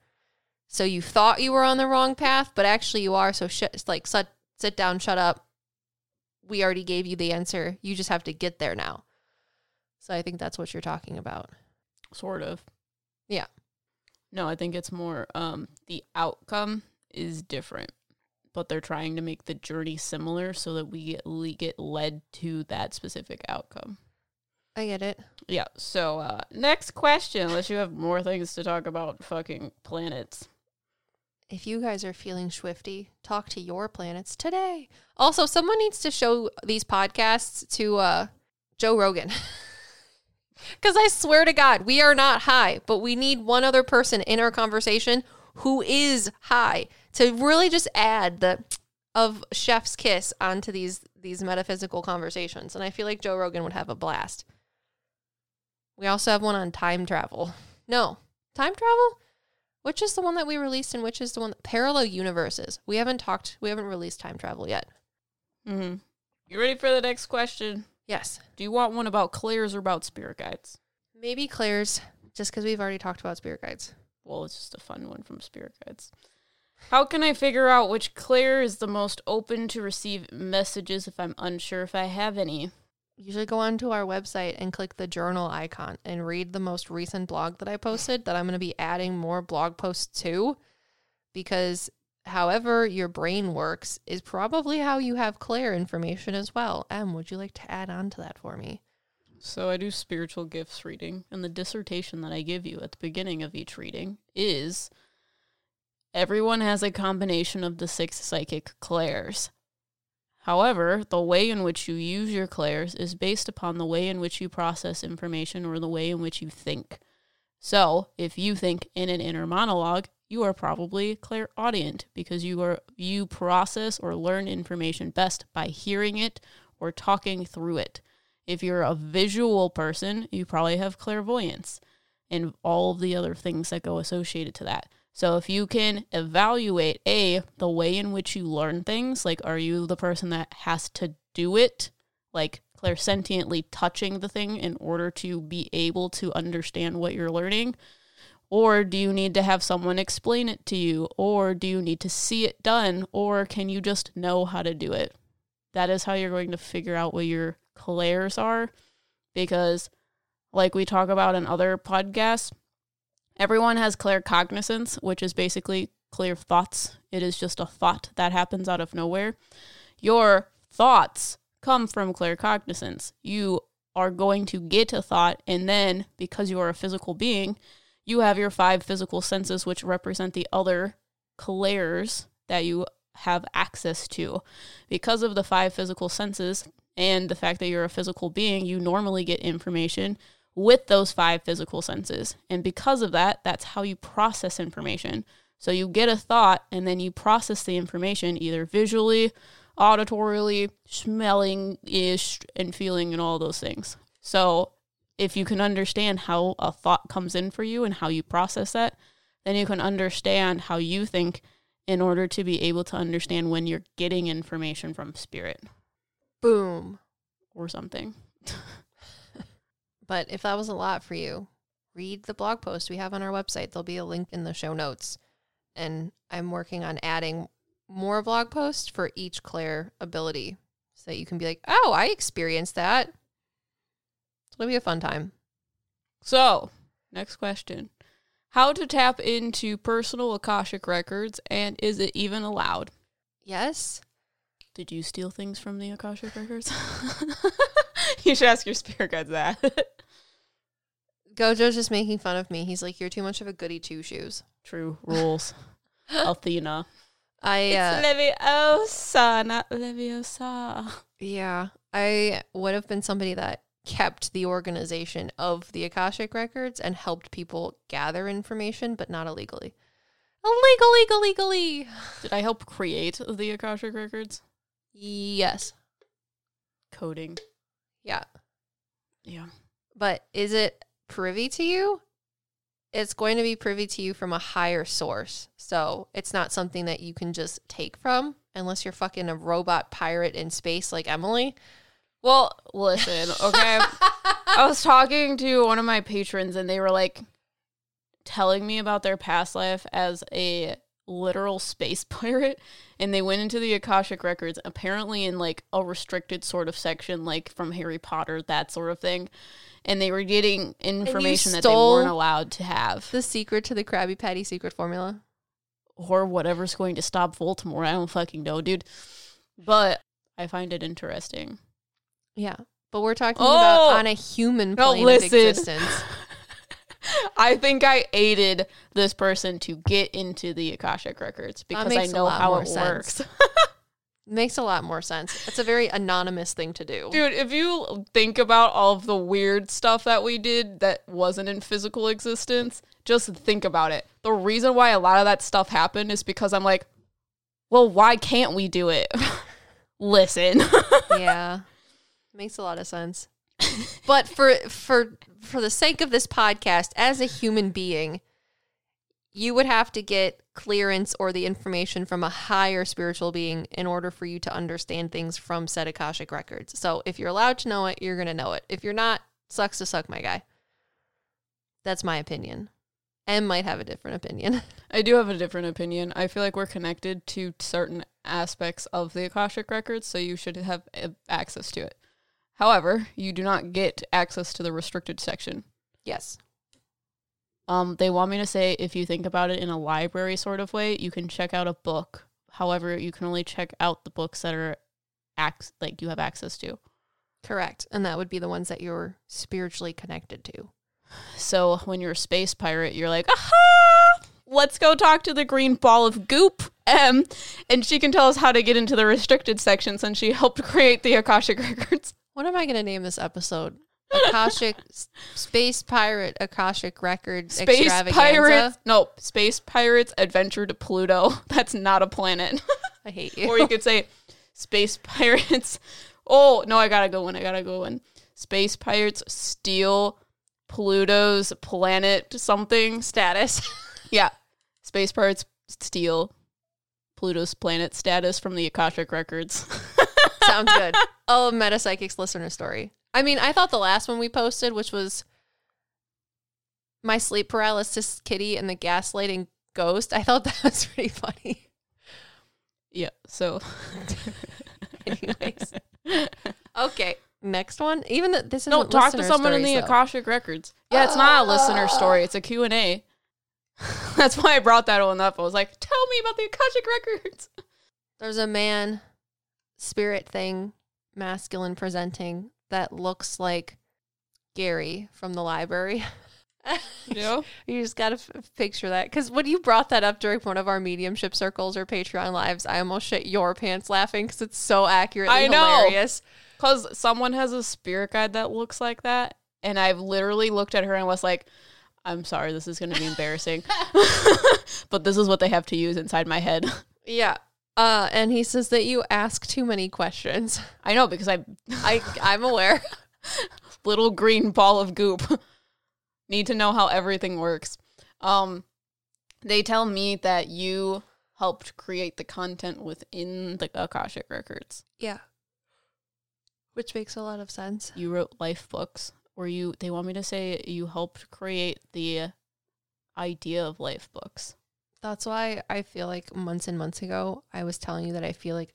So you thought you were on the wrong path, but actually you are. So shit, like sit, sit down, shut up. We already gave you the answer. You just have to get there now. So I think that's what you're talking about. Sort of. Yeah. No, I think it's more um the outcome is different, but they're trying to make the journey similar so that we get, get led to that specific outcome. I get it. Yeah. So uh next question, unless you have more things to talk about fucking planets. If you guys are feeling swifty, talk to your planets today. Also, someone needs to show these podcasts to uh, Joe Rogan. Because I swear to God, we are not high, but we need one other person in our conversation who is high to really just add the of chef's kiss onto these these metaphysical conversations. And I feel like Joe Rogan would have a blast. We also have one on time travel. No, time travel? Which is the one that we released and which is the one that parallel universes? We haven't talked, we haven't released time travel yet. Mm-hmm. You ready for the next question? Yes. Do you want one about clairs or about spirit guides? Maybe Claire's, just because we've already talked about spirit guides. Well, it's just a fun one from spirit guides. How can I figure out which clair is the most open to receive messages if I'm unsure if I have any? Usually go onto our website and click the journal icon and read the most recent blog that I posted that I'm going to be adding more blog posts to because however your brain works is probably how you have clair information as well. Em, would you like to add on to that for me? So I do spiritual gifts reading, and the dissertation that I give you at the beginning of each reading is everyone has a combination of the six psychic clairs. However, the way in which you use your clairs is based upon the way in which you process information or the way in which you think. So, if you think in an inner monologue, you are probably a clairaudient because you are you process or learn information best by hearing it or talking through it. If you're a visual person, you probably have clairvoyance and all of the other things that go associated to that. So if you can evaluate a the way in which you learn things, like are you the person that has to do it, like clairsentiently touching the thing in order to be able to understand what you're learning? Or do you need to have someone explain it to you? Or do you need to see it done? Or can you just know how to do it? That is how you're going to figure out what your clairs are. Because, like we talk about in other podcasts, everyone has claircognizance, which is basically clear thoughts. It is just a thought that happens out of nowhere. Your thoughts come from claircognizance. You are going to get a thought, and then because you are a physical being, you have your five physical senses, which represent the other clairs that you have access to. Because of the five physical senses and the fact that you're a physical being, you normally get information with those five physical senses. And because of that, that's how you process information. So you get a thought and then you process the information either visually, auditorily, smelling ish, and feeling, and all those things. So if you can understand how a thought comes in for you and how you process that, then you can understand how you think in order to be able to understand when you're getting information from spirit Boom. or something. But if that was a lot for you, read the blog post we have on our website. There'll be a link in the show notes. And I'm working on adding more blog posts for each clair ability so that you can be like, oh, I experienced that. It'll be a fun time. So, next question. How to tap into personal Akashic records and is it even allowed? Yes. Did you steal things from the Akashic records? you should ask your spirit guides that. Gojo's just making fun of me. He's like, you're too much of a goody two shoes. True rules. Athena. I, uh, It's Leviosa, not Leviosa. yeah, I would have been somebody that kept the organization of the Akashic records and helped people gather information, but not illegally. Illegal, legally. Did I help create the Akashic records? Yes. Coding. Yeah. Yeah. But is it privy to you? It's going to be privy to you from a higher source. So it's not something that you can just take from unless you're fucking a robot pirate in space like Emily. Well, listen, okay. I was talking to one of my patrons and they were like telling me about their past life as a literal space pirate and they went into the Akashic records apparently in like a restricted sort of section like from Harry Potter that sort of thing and they were getting information that they weren't allowed to have The secret to the Krabby Patty secret formula. or whatever's going to stop Voldemort I don't fucking know dude but I find it interesting Yeah. But we're talking Oh! about on a human plane of existence. I think I aided this person to get into the Akashic records because I know how it sense. works. Makes a lot more sense. It's a very anonymous thing to do. Dude, if you think about all of the weird stuff that we did that wasn't in physical existence, just think about it. The reason why a lot of that stuff happened is because I'm like, well, why can't we do it? Listen. yeah. Makes a lot of sense. But for for for the sake of this podcast, as a human being, you would have to get clearance or the information from a higher spiritual being in order for you to understand things from said Akashic records. So if you're allowed to know it, you're gonna know it. If you're not, sucks to suck, my guy. That's my opinion. Em might have a different opinion. I do have a different opinion. I feel like we're connected to certain aspects of the Akashic records, so you should have uh, access to it. However, you do not get access to the restricted section. yes. Um, they want me to say if you think about it in a library sort of way, you can check out a book. However, you can only check out the books that are ac- like you have access to. Correct. And that would be the ones that you're spiritually connected to. So when you're a space pirate, you're like, aha! Let's go talk to the green ball of goop, Em, and she can tell us how to get into the restricted section since she helped create the Akashic records. What am I going to name this episode? Akashic Space Pirate Akashic Records Space Extravaganza. Pirates. No, Space Pirates Adventure to Pluto. That's not a planet. I hate you. or you could say Space Pirates. Oh, no, I gotta go in. I gotta go in. Space Pirates steal Pluto's planet something. status. Yeah. Space Pirates steal Pluto's planet status from the Akashic Records. Sounds good. Oh, Meta Psyckicks listener story. I mean, I thought the last one we posted, which was my sleep paralysis kitty and the gaslighting ghost, I thought that was pretty funny. yeah, so. Anyways. Okay, next one. Even th- this is don't talk to someone in the Akashic Records. Yeah, it's not a listener story. It's a Q&A. That's why I brought that one up. I was like, tell me about the Akashic Records. There's a man, spirit thing, masculine presenting that looks like Gary from the library. Yeah. You just got to f- picture that. Because when you brought that up during one of our mediumship circles or Patreon lives, I almost shit your pants laughing because it's so accurately I know. hilarious. Because someone has a spirit guide that looks like that. And I've literally looked at her and was like, I'm sorry, this is going to be embarrassing. but this is what they have to use inside my head. Yeah. Uh, and he says that you ask too many questions. I know because I, I I'm aware. little green ball of goop, need to know how everything works. Um, they tell me that you helped create the content within the Akashic Records. Yeah. Which makes a lot of sense. You wrote life books, or you they want me to say you helped create the idea of life books. That's why I feel like months and months ago, I was telling you that I feel like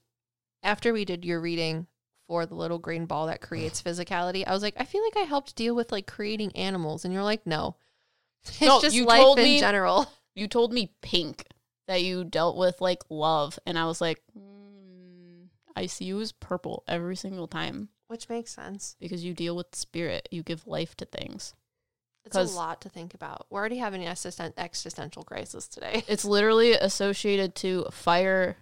after we did your reading for the little green ball that creates physicality, I was like, I feel like I helped deal with like creating animals. And you're like, no, it's No, just you life told in me- general. You told me pink that you dealt with like love, and I was like, mm, I see you as purple every single time Which makes sense. because you deal with spirit. You give life to things. It's a lot to think about. We're already having an existen- existential crisis today. It's literally associated to fire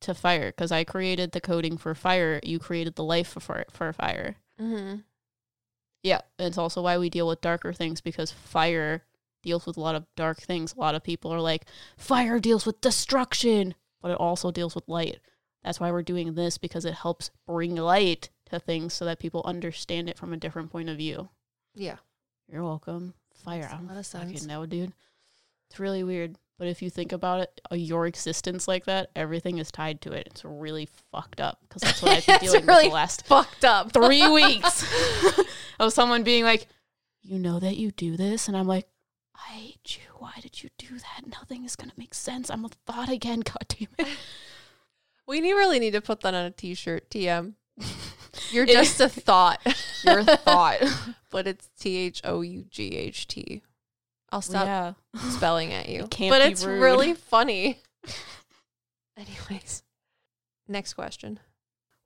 to fire because I created the coding for fire. You created the life for for fire. Mm-hmm. Yeah, and it's also why we deal with darker things because fire deals with a lot of dark things. A lot of people are like, fire deals with destruction, but it also deals with light. That's why we're doing this because it helps bring light to things so that people understand it from a different point of view. Yeah. You're welcome. Fire. Makes a I don't lot of fucking sense. know, dude. It's really weird. But if you think about it, uh, your existence like that, everything is tied to it. It's really fucked up because that's what I've been dealing with the last Fucked up. three weeks of someone being like, "You know that you do this," and I'm like, "I hate you. Why did you do that? Nothing is gonna make sense. I'm a thought again. God damn it." We need, really need to put that on a t-shirt. TM. You're just a thought, Your thought. but it's T H O U G H T. I'll stop yeah. spelling at you. It but it's rude. really funny. Anyways, next question.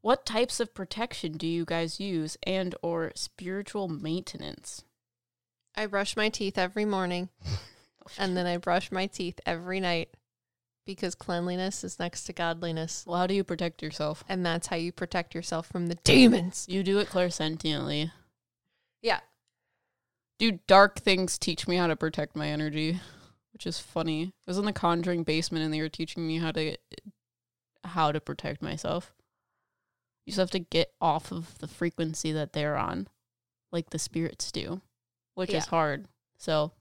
What types of protection do you guys use and or spiritual maintenance? I brush my teeth every morning and then I brush my teeth every night because cleanliness is next to godliness. Well, how do you protect yourself? And that's how you protect yourself from the demons. You do it clairsentiently. Yeah. Do dark things teach me how to protect my energy, which is funny. I was in the conjuring basement and they were teaching me how to how to protect myself. You just have to get off of the frequency that they're on, like the spirits do, which is hard. So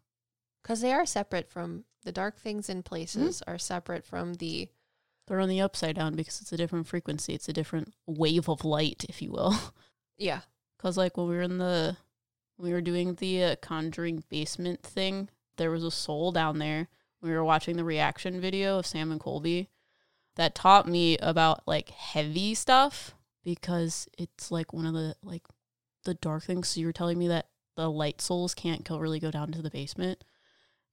Because they are separate from the dark things in places are separate from the they're on the upside down because it's a different frequency. It's a different wave of light, if you will. yeah. Cause like when we were in the when we were doing the uh, conjuring basement thing, there was a soul down there. We were watching the reaction video of Sam and Colby that taught me about like heavy stuff because it's like one of the like the dark things. So you were telling me that the light souls can't go really go down to the basement.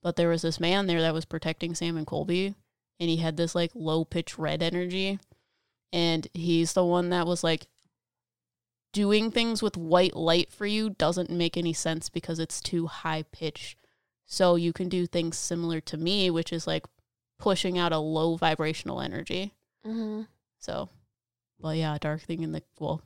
But there was this man there that was protecting Sam and Colby and he had this like low pitch red energy. And he's the one that was like doing things with white light for you doesn't make any sense because it's too high pitch. So you can do things similar to me, which is like pushing out a low vibrational energy. Mm-hmm. So, well, yeah, dark thing in the well,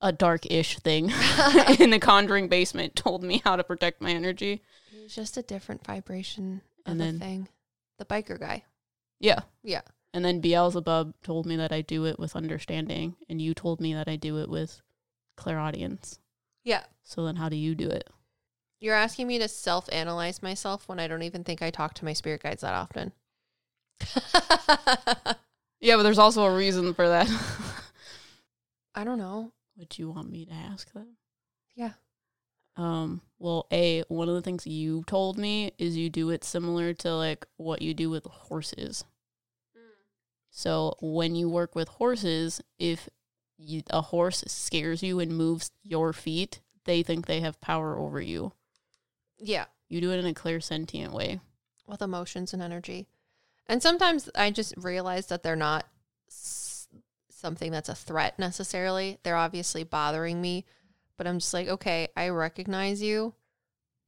a dark-ish thing in the conjuring basement told me how to protect my energy. It was just a different vibration of And the thing. The biker guy. Yeah. Yeah. And then Beelzebub told me that I do it with understanding, and you told me that I do it with clairaudience. Yeah. So then how do you do it? You're asking me to self analyze myself when I don't even think I talk to my spirit guides that often. Yeah, but there's also a reason for that. I don't know. Would you want me to ask them? Yeah. Um, well, A, one of the things you told me is you do it similar to like what you do with horses. So when you work with horses, if you, a horse scares you and moves your feet, they think they have power over you. Yeah. You do it in a clairsentient way. With emotions and energy. And sometimes I just realize that they're not something that's a threat necessarily. They're obviously bothering me, but I'm just like, okay, I recognize you,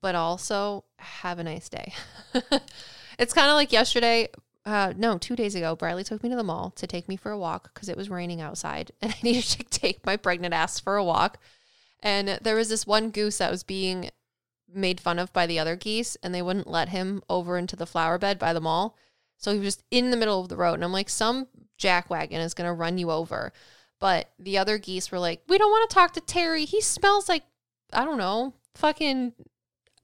but also have a nice day. it's kind of like yesterday. Uh, no, two days ago, Bradley took me to the mall to take me for a walk because it was raining outside and I needed to take my pregnant ass for a walk. And there was this one goose that was being made fun of by the other geese and they wouldn't let him over into the flower bed by the mall. So he was just in the middle of the road. And I'm like, some jackwagon is going to run you over. But the other geese were like, we don't want to talk to Terry. He smells like, I don't know, fucking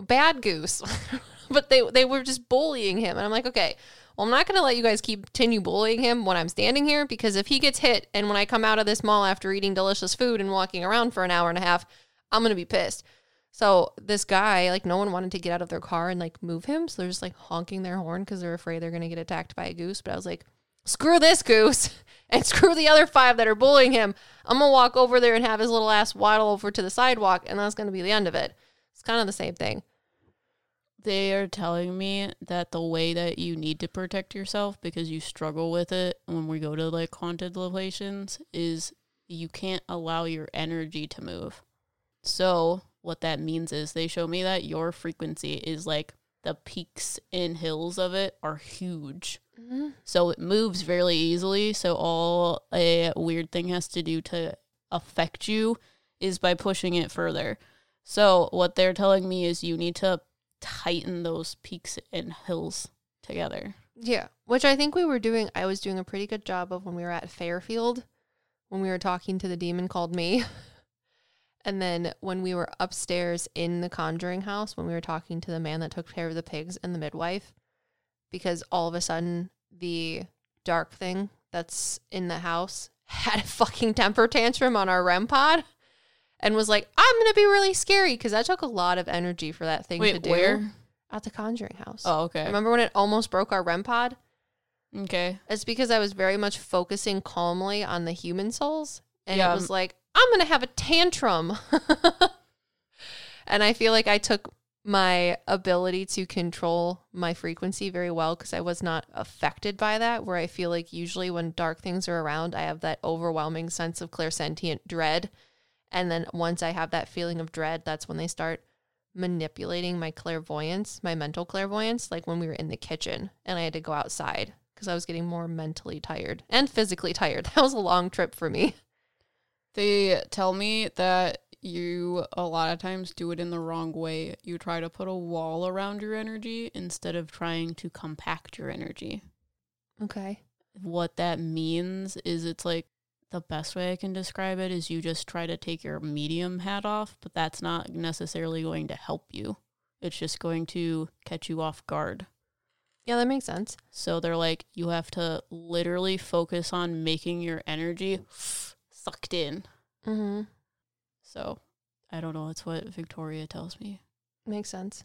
bad goose. but they, they were just bullying him. And I'm like, okay, well, I'm not going to let you guys keep continue bullying him when I'm standing here because if he gets hit and when I come out of this mall after eating delicious food and walking around for an hour and a half, I'm going to be pissed. So this guy, like, no one wanted to get out of their car and like move him. So they're just like honking their horn because they're afraid they're going to get attacked by a goose. But I was like, screw this goose and screw the other five that are bullying him. I'm going to walk over there and have his little ass waddle over to the sidewalk. And that's going to be the end of it. It's kind of the same thing. They are telling me that the way that you need to protect yourself because you struggle with it when we go to like haunted locations is you can't allow your energy to move. So, what that means is they show me that your frequency is like the peaks and hills of it are huge. Mm-hmm. So it moves very easily. So all a weird thing has to do to affect you is by pushing it further. So what they're telling me is you need to tighten those peaks and hills together. Yeah, which I think we were doing. I was doing a pretty good job of when we were at Fairfield, when we were talking to the demon called me. And then when we were upstairs in the conjuring house, when we were talking to the man that took care of the pigs and the midwife, because all of a sudden the dark thing that's in the house had a fucking temper tantrum on our REM pod and was like, I'm going to be really scary because that took a lot of energy for that thing to Wait, do where? at the conjuring house. Oh, okay. Remember when it almost broke our REM pod? Okay. It's because I was very much focusing calmly on the human souls. And Yeah, it was like, I'm going to have a tantrum. and I feel like I took my ability to control my frequency very well because I was not affected by that. Where I feel like usually when dark things are around, I have that overwhelming sense of clairsentient dread. And then once I have that feeling of dread, that's when they start manipulating my clairvoyance, my mental clairvoyance, like when we were in the kitchen and I had to go outside because I was getting more mentally tired and physically tired. That was a long trip for me. They tell me that you a lot of times do it in the wrong way. You try to put a wall around your energy instead of trying to compact your energy. Okay. What that means is it's like the best way I can describe it is you just try to take your medium hat off, but that's not necessarily going to help you. It's just going to catch you off guard. Yeah, that makes sense. So they're like, you have to literally focus on making your energy sucked in. Mm-hmm. So I don't know. It's what Victoria tells me. Makes sense.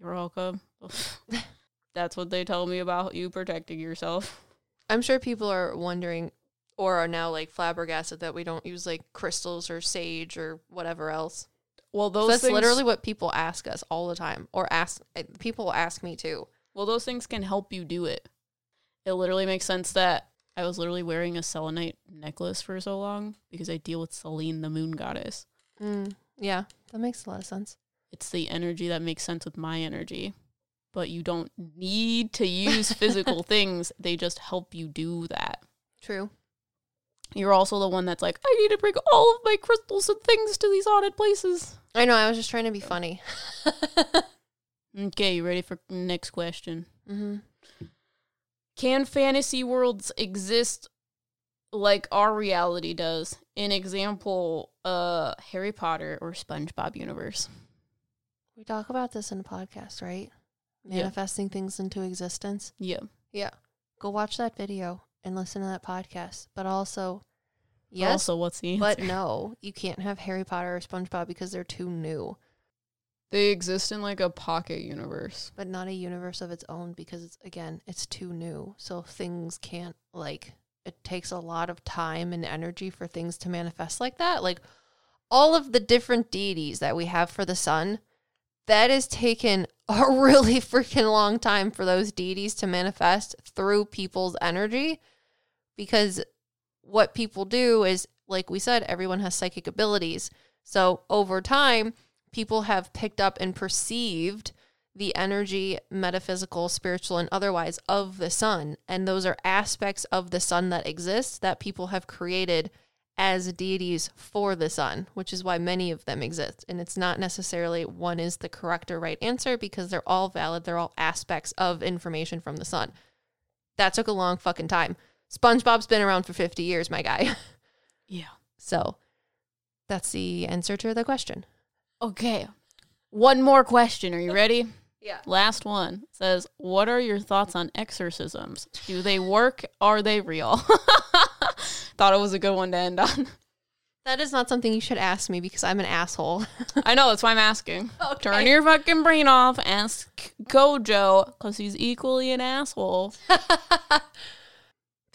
You're welcome. That's what they tell me about you protecting yourself. I'm sure people are wondering or are now like flabbergasted that we don't use like crystals or sage or whatever else. Well, So those that's things, literally what people ask us all the time or ask eh, people ask me too. well, those things can help you do it. It literally makes sense that I was literally wearing a selenite necklace for so long because I deal with Selene, the moon goddess. Mm, yeah, that makes a lot of sense. It's the energy that makes sense with my energy. But you don't need to use physical things. They just help you do that. True. You're also the one that's like, I need to bring all of my crystals and things to these haunted places. I know. I was just trying to be funny. Okay, you ready for next question? hmm Can fantasy worlds exist like our reality does? An example, uh, Harry Potter or SpongeBob universe. We talk about this in a podcast, right? Yeah. Manifesting things into existence. Yeah. Yeah. Go watch that video and listen to that podcast. But also, yes, Also, what's the answer? but no, you can't have Harry Potter or SpongeBob because they're too new. They exist in like a pocket universe. but not a universe of its own because it's again it's too new. So things can't like it takes a lot of time and energy for things to manifest like that. Like all of the different deities that we have for the sun that has taken a really freaking long time for those deities to manifest through people's energy because what people do is like we said everyone has psychic abilities. So over time people have picked up and perceived the energy, metaphysical, spiritual, and otherwise of the sun. And those are aspects of the sun that exist that people have created as deities for the sun, which is why many of them exist. And it's not necessarily one is the correct or right answer because they're all valid. They're all aspects of information from the sun. That took a long fucking time. SpongeBob's been around for 50 years, my guy. Yeah. So that's the answer to the question. Okay. One more question. Are you ready? Yeah. Last one says, What are your thoughts on exorcisms? Do they work? Are they real? Thought it was a good one to end on. That is not something you should ask me because I'm an asshole. I know, that's why I'm asking. Okay. Turn your fucking brain off. Ask Gojo, because he's equally an asshole.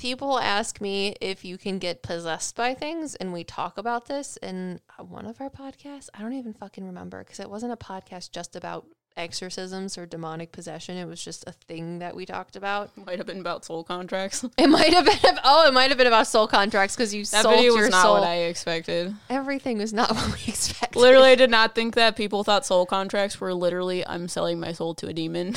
People ask me if you can get possessed by things, and we talk about this in one of our podcasts. I don't even fucking remember because it wasn't a podcast just about exorcisms or demonic possession. It was just a thing that we talked about. Might have been about soul contracts. It might have been. Oh, it might have been about soul contracts because you That sold video your was not soul. what I expected. Everything was not what we expected. Literally, I did not think that people thought soul contracts were literally I'm selling my soul to a demon.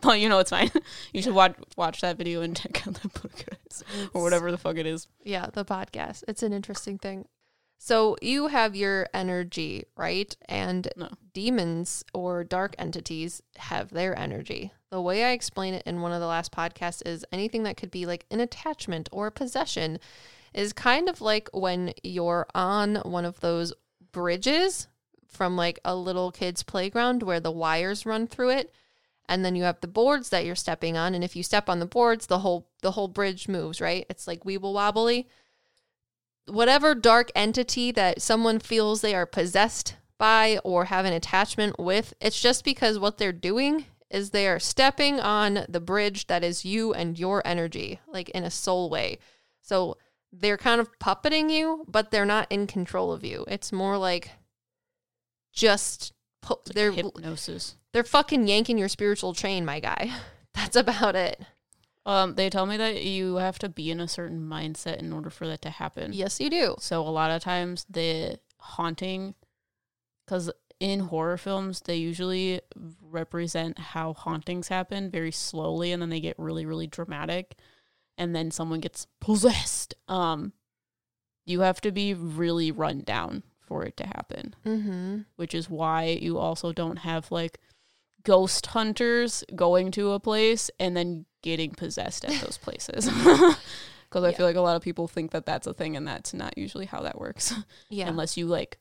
but you know, it's fine. You should watch watch that video and check out the book guys, or whatever the fuck it is. Yeah, the podcast. It's an interesting thing. So you have your energy, right? And No. demons or dark entities have their energy. The way I explain it in one of the last podcasts is anything that could be like an attachment or a possession is kind of like when you're on one of those bridges from like a little kid's playground where the wires run through it and then you have the boards that you're stepping on and if you step on the boards the whole the whole bridge moves right it's like weeble wobbly whatever dark entity that someone feels they are possessed by or have an attachment with it's just because what they're doing is they are stepping on the bridge that is you and your energy like in a soul way so they're kind of puppeting you but they're not in control of you it's more like just pu- like they're hypnosis. they're fucking yanking your spiritual chain, my guy. That's about it. Um, they tell me that you have to be in a certain mindset in order for that to happen. Yes, you do. So a lot of times the haunting, because in horror films they usually represent how hauntings happen very slowly, and then they get really really dramatic, and then someone gets possessed. Um, you have to be really run down for it to happen, Mm-hmm. which is why you also don't have like ghost hunters going to a place and then getting possessed at those places. Because I feel like a lot of people think that that's a thing, and that's not usually how that works. Yeah. Unless you like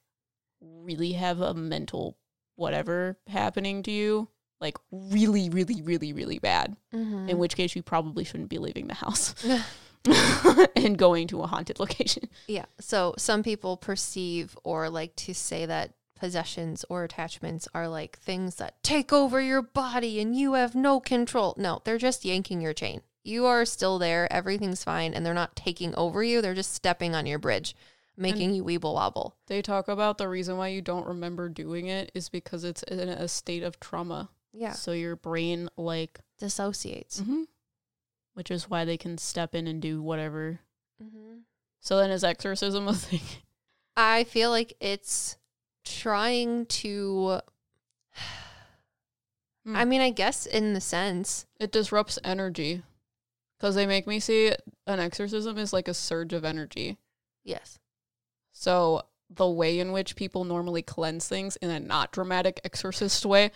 really have a mental whatever happening to you, like really, really, really, really bad. mm-hmm. In which case, you probably shouldn't be leaving the house and going to a haunted location. yeah. So some people perceive or like to say that possessions or attachments are like things that take over your body and you have no control. No, they're just yanking your chain. You are still there. Everything's fine. And they're not taking over you. They're just stepping on your bridge, making you weeble wobble. They talk about the reason why you don't remember doing it is because it's in a state of trauma. Yeah. So your brain, like, Dissociates. mhm, which is why they can step in and do whatever. Mm-hmm. So then is exorcism a thing? I feel like it's trying to. Hmm. I mean, I guess in the sense, It disrupts energy because they make me see an exorcism is like a surge of energy. Yes. So the way in which people normally cleanse things in a not dramatic exorcist way,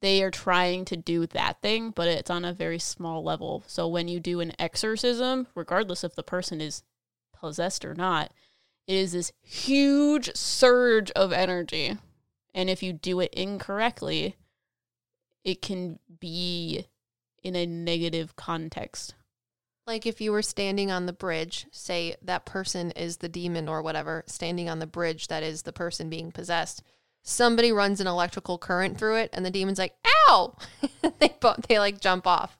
they are trying to do that thing, but it's on a very small level. So when you do an exorcism, regardless if the person is possessed or not, it is this huge surge of energy. And if you do it incorrectly, it can be in a negative context. Like if you were standing on the bridge, say that person is the demon or whatever, standing on the bridge that is the person being possessed. Somebody runs an electrical current through it, and the demon's like, "Ow!" they they like jump off.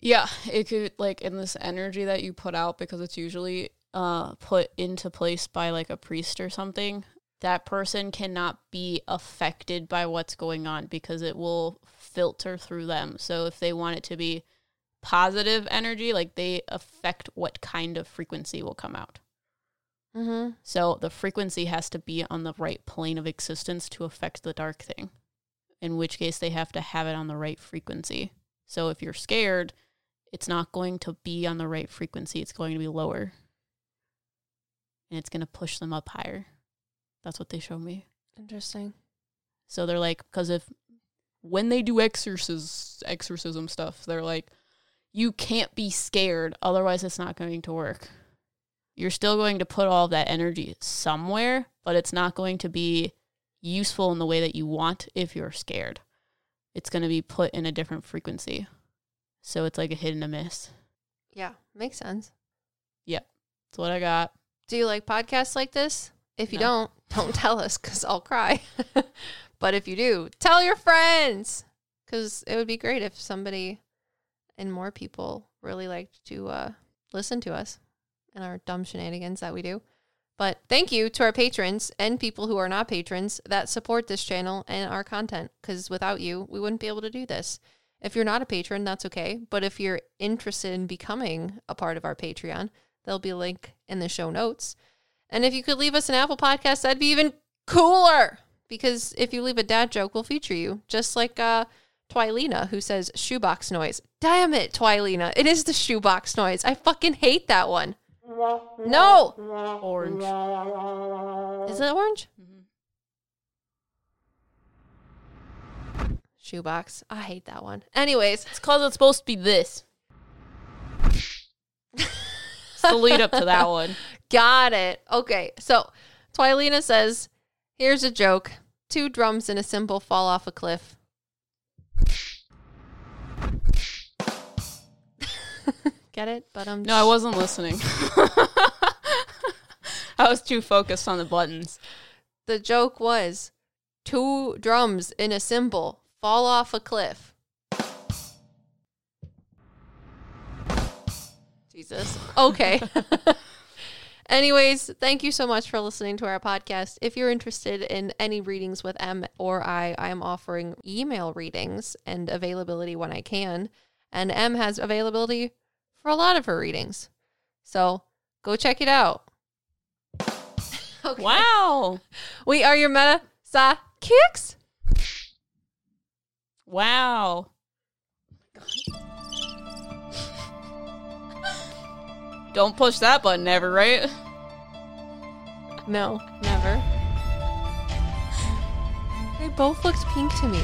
Yeah, it could like in this energy that you put out because it's usually uh put into place by like a priest or something. That person cannot be affected by what's going on because it will filter through them. So if they want it to be positive energy, like they affect what kind of frequency will come out. Mm-hmm. So the frequency has to be on the right plane of existence to affect the dark thing. In which case they have to have it on the right frequency. So if you're scared, it's not going to be on the right frequency. It's going to be lower. And it's going to push them up higher. That's what they show me. Interesting. So they're like, because if when they do exorcis- exorcism stuff, they're like, you can't be scared, otherwise it's not going to work. You're still going to put all of that energy somewhere, but it's not going to be useful in the way that you want if you're scared. It's going to be put in a different frequency. So it's like a hit and a miss. Yeah, makes sense. Yep. That's what I got. Do you like podcasts like this? If you No. don't, don't tell us because I'll cry. but if you do, tell your friends because it would be great if somebody and more people really liked to uh, listen to us and our dumb shenanigans that we do. But thank you to our patrons and people who are not patrons that support this channel and our content because without you, we wouldn't be able to do this. If you're not a patron, that's okay. But if you're interested in becoming a part of our Patreon, there'll be a link in the show notes. And if you could leave us an Apple podcast, that'd be even cooler. Because if you leave a dad joke, we'll feature you. Just like uh, Twilina, who says shoebox noise. Damn it, Twilina. It is the shoebox noise. I fucking hate that one. No! Orange. Is it orange? Mhm. Shoebox. I hate that one. Anyways, It's because it's supposed to be this. the lead up to that one. Got it. Okay. So Twilina says, here's a joke. Two drums and a cymbal fall off a cliff. Get it? But I'm No, I wasn't listening. I was too focused on the buttons. The joke was two drums in a cymbal fall off a cliff. Jesus. Okay. Anyways, thank you so much for listening to our podcast. If you're interested in any readings with Em or I, I am offering email readings and availability when I can. And Em has availability for a lot of her readings. So go check it out. okay. Wow. We are your meta sa kicks. Wow. Don't push that button ever, right? No, never. They both looked pink to me.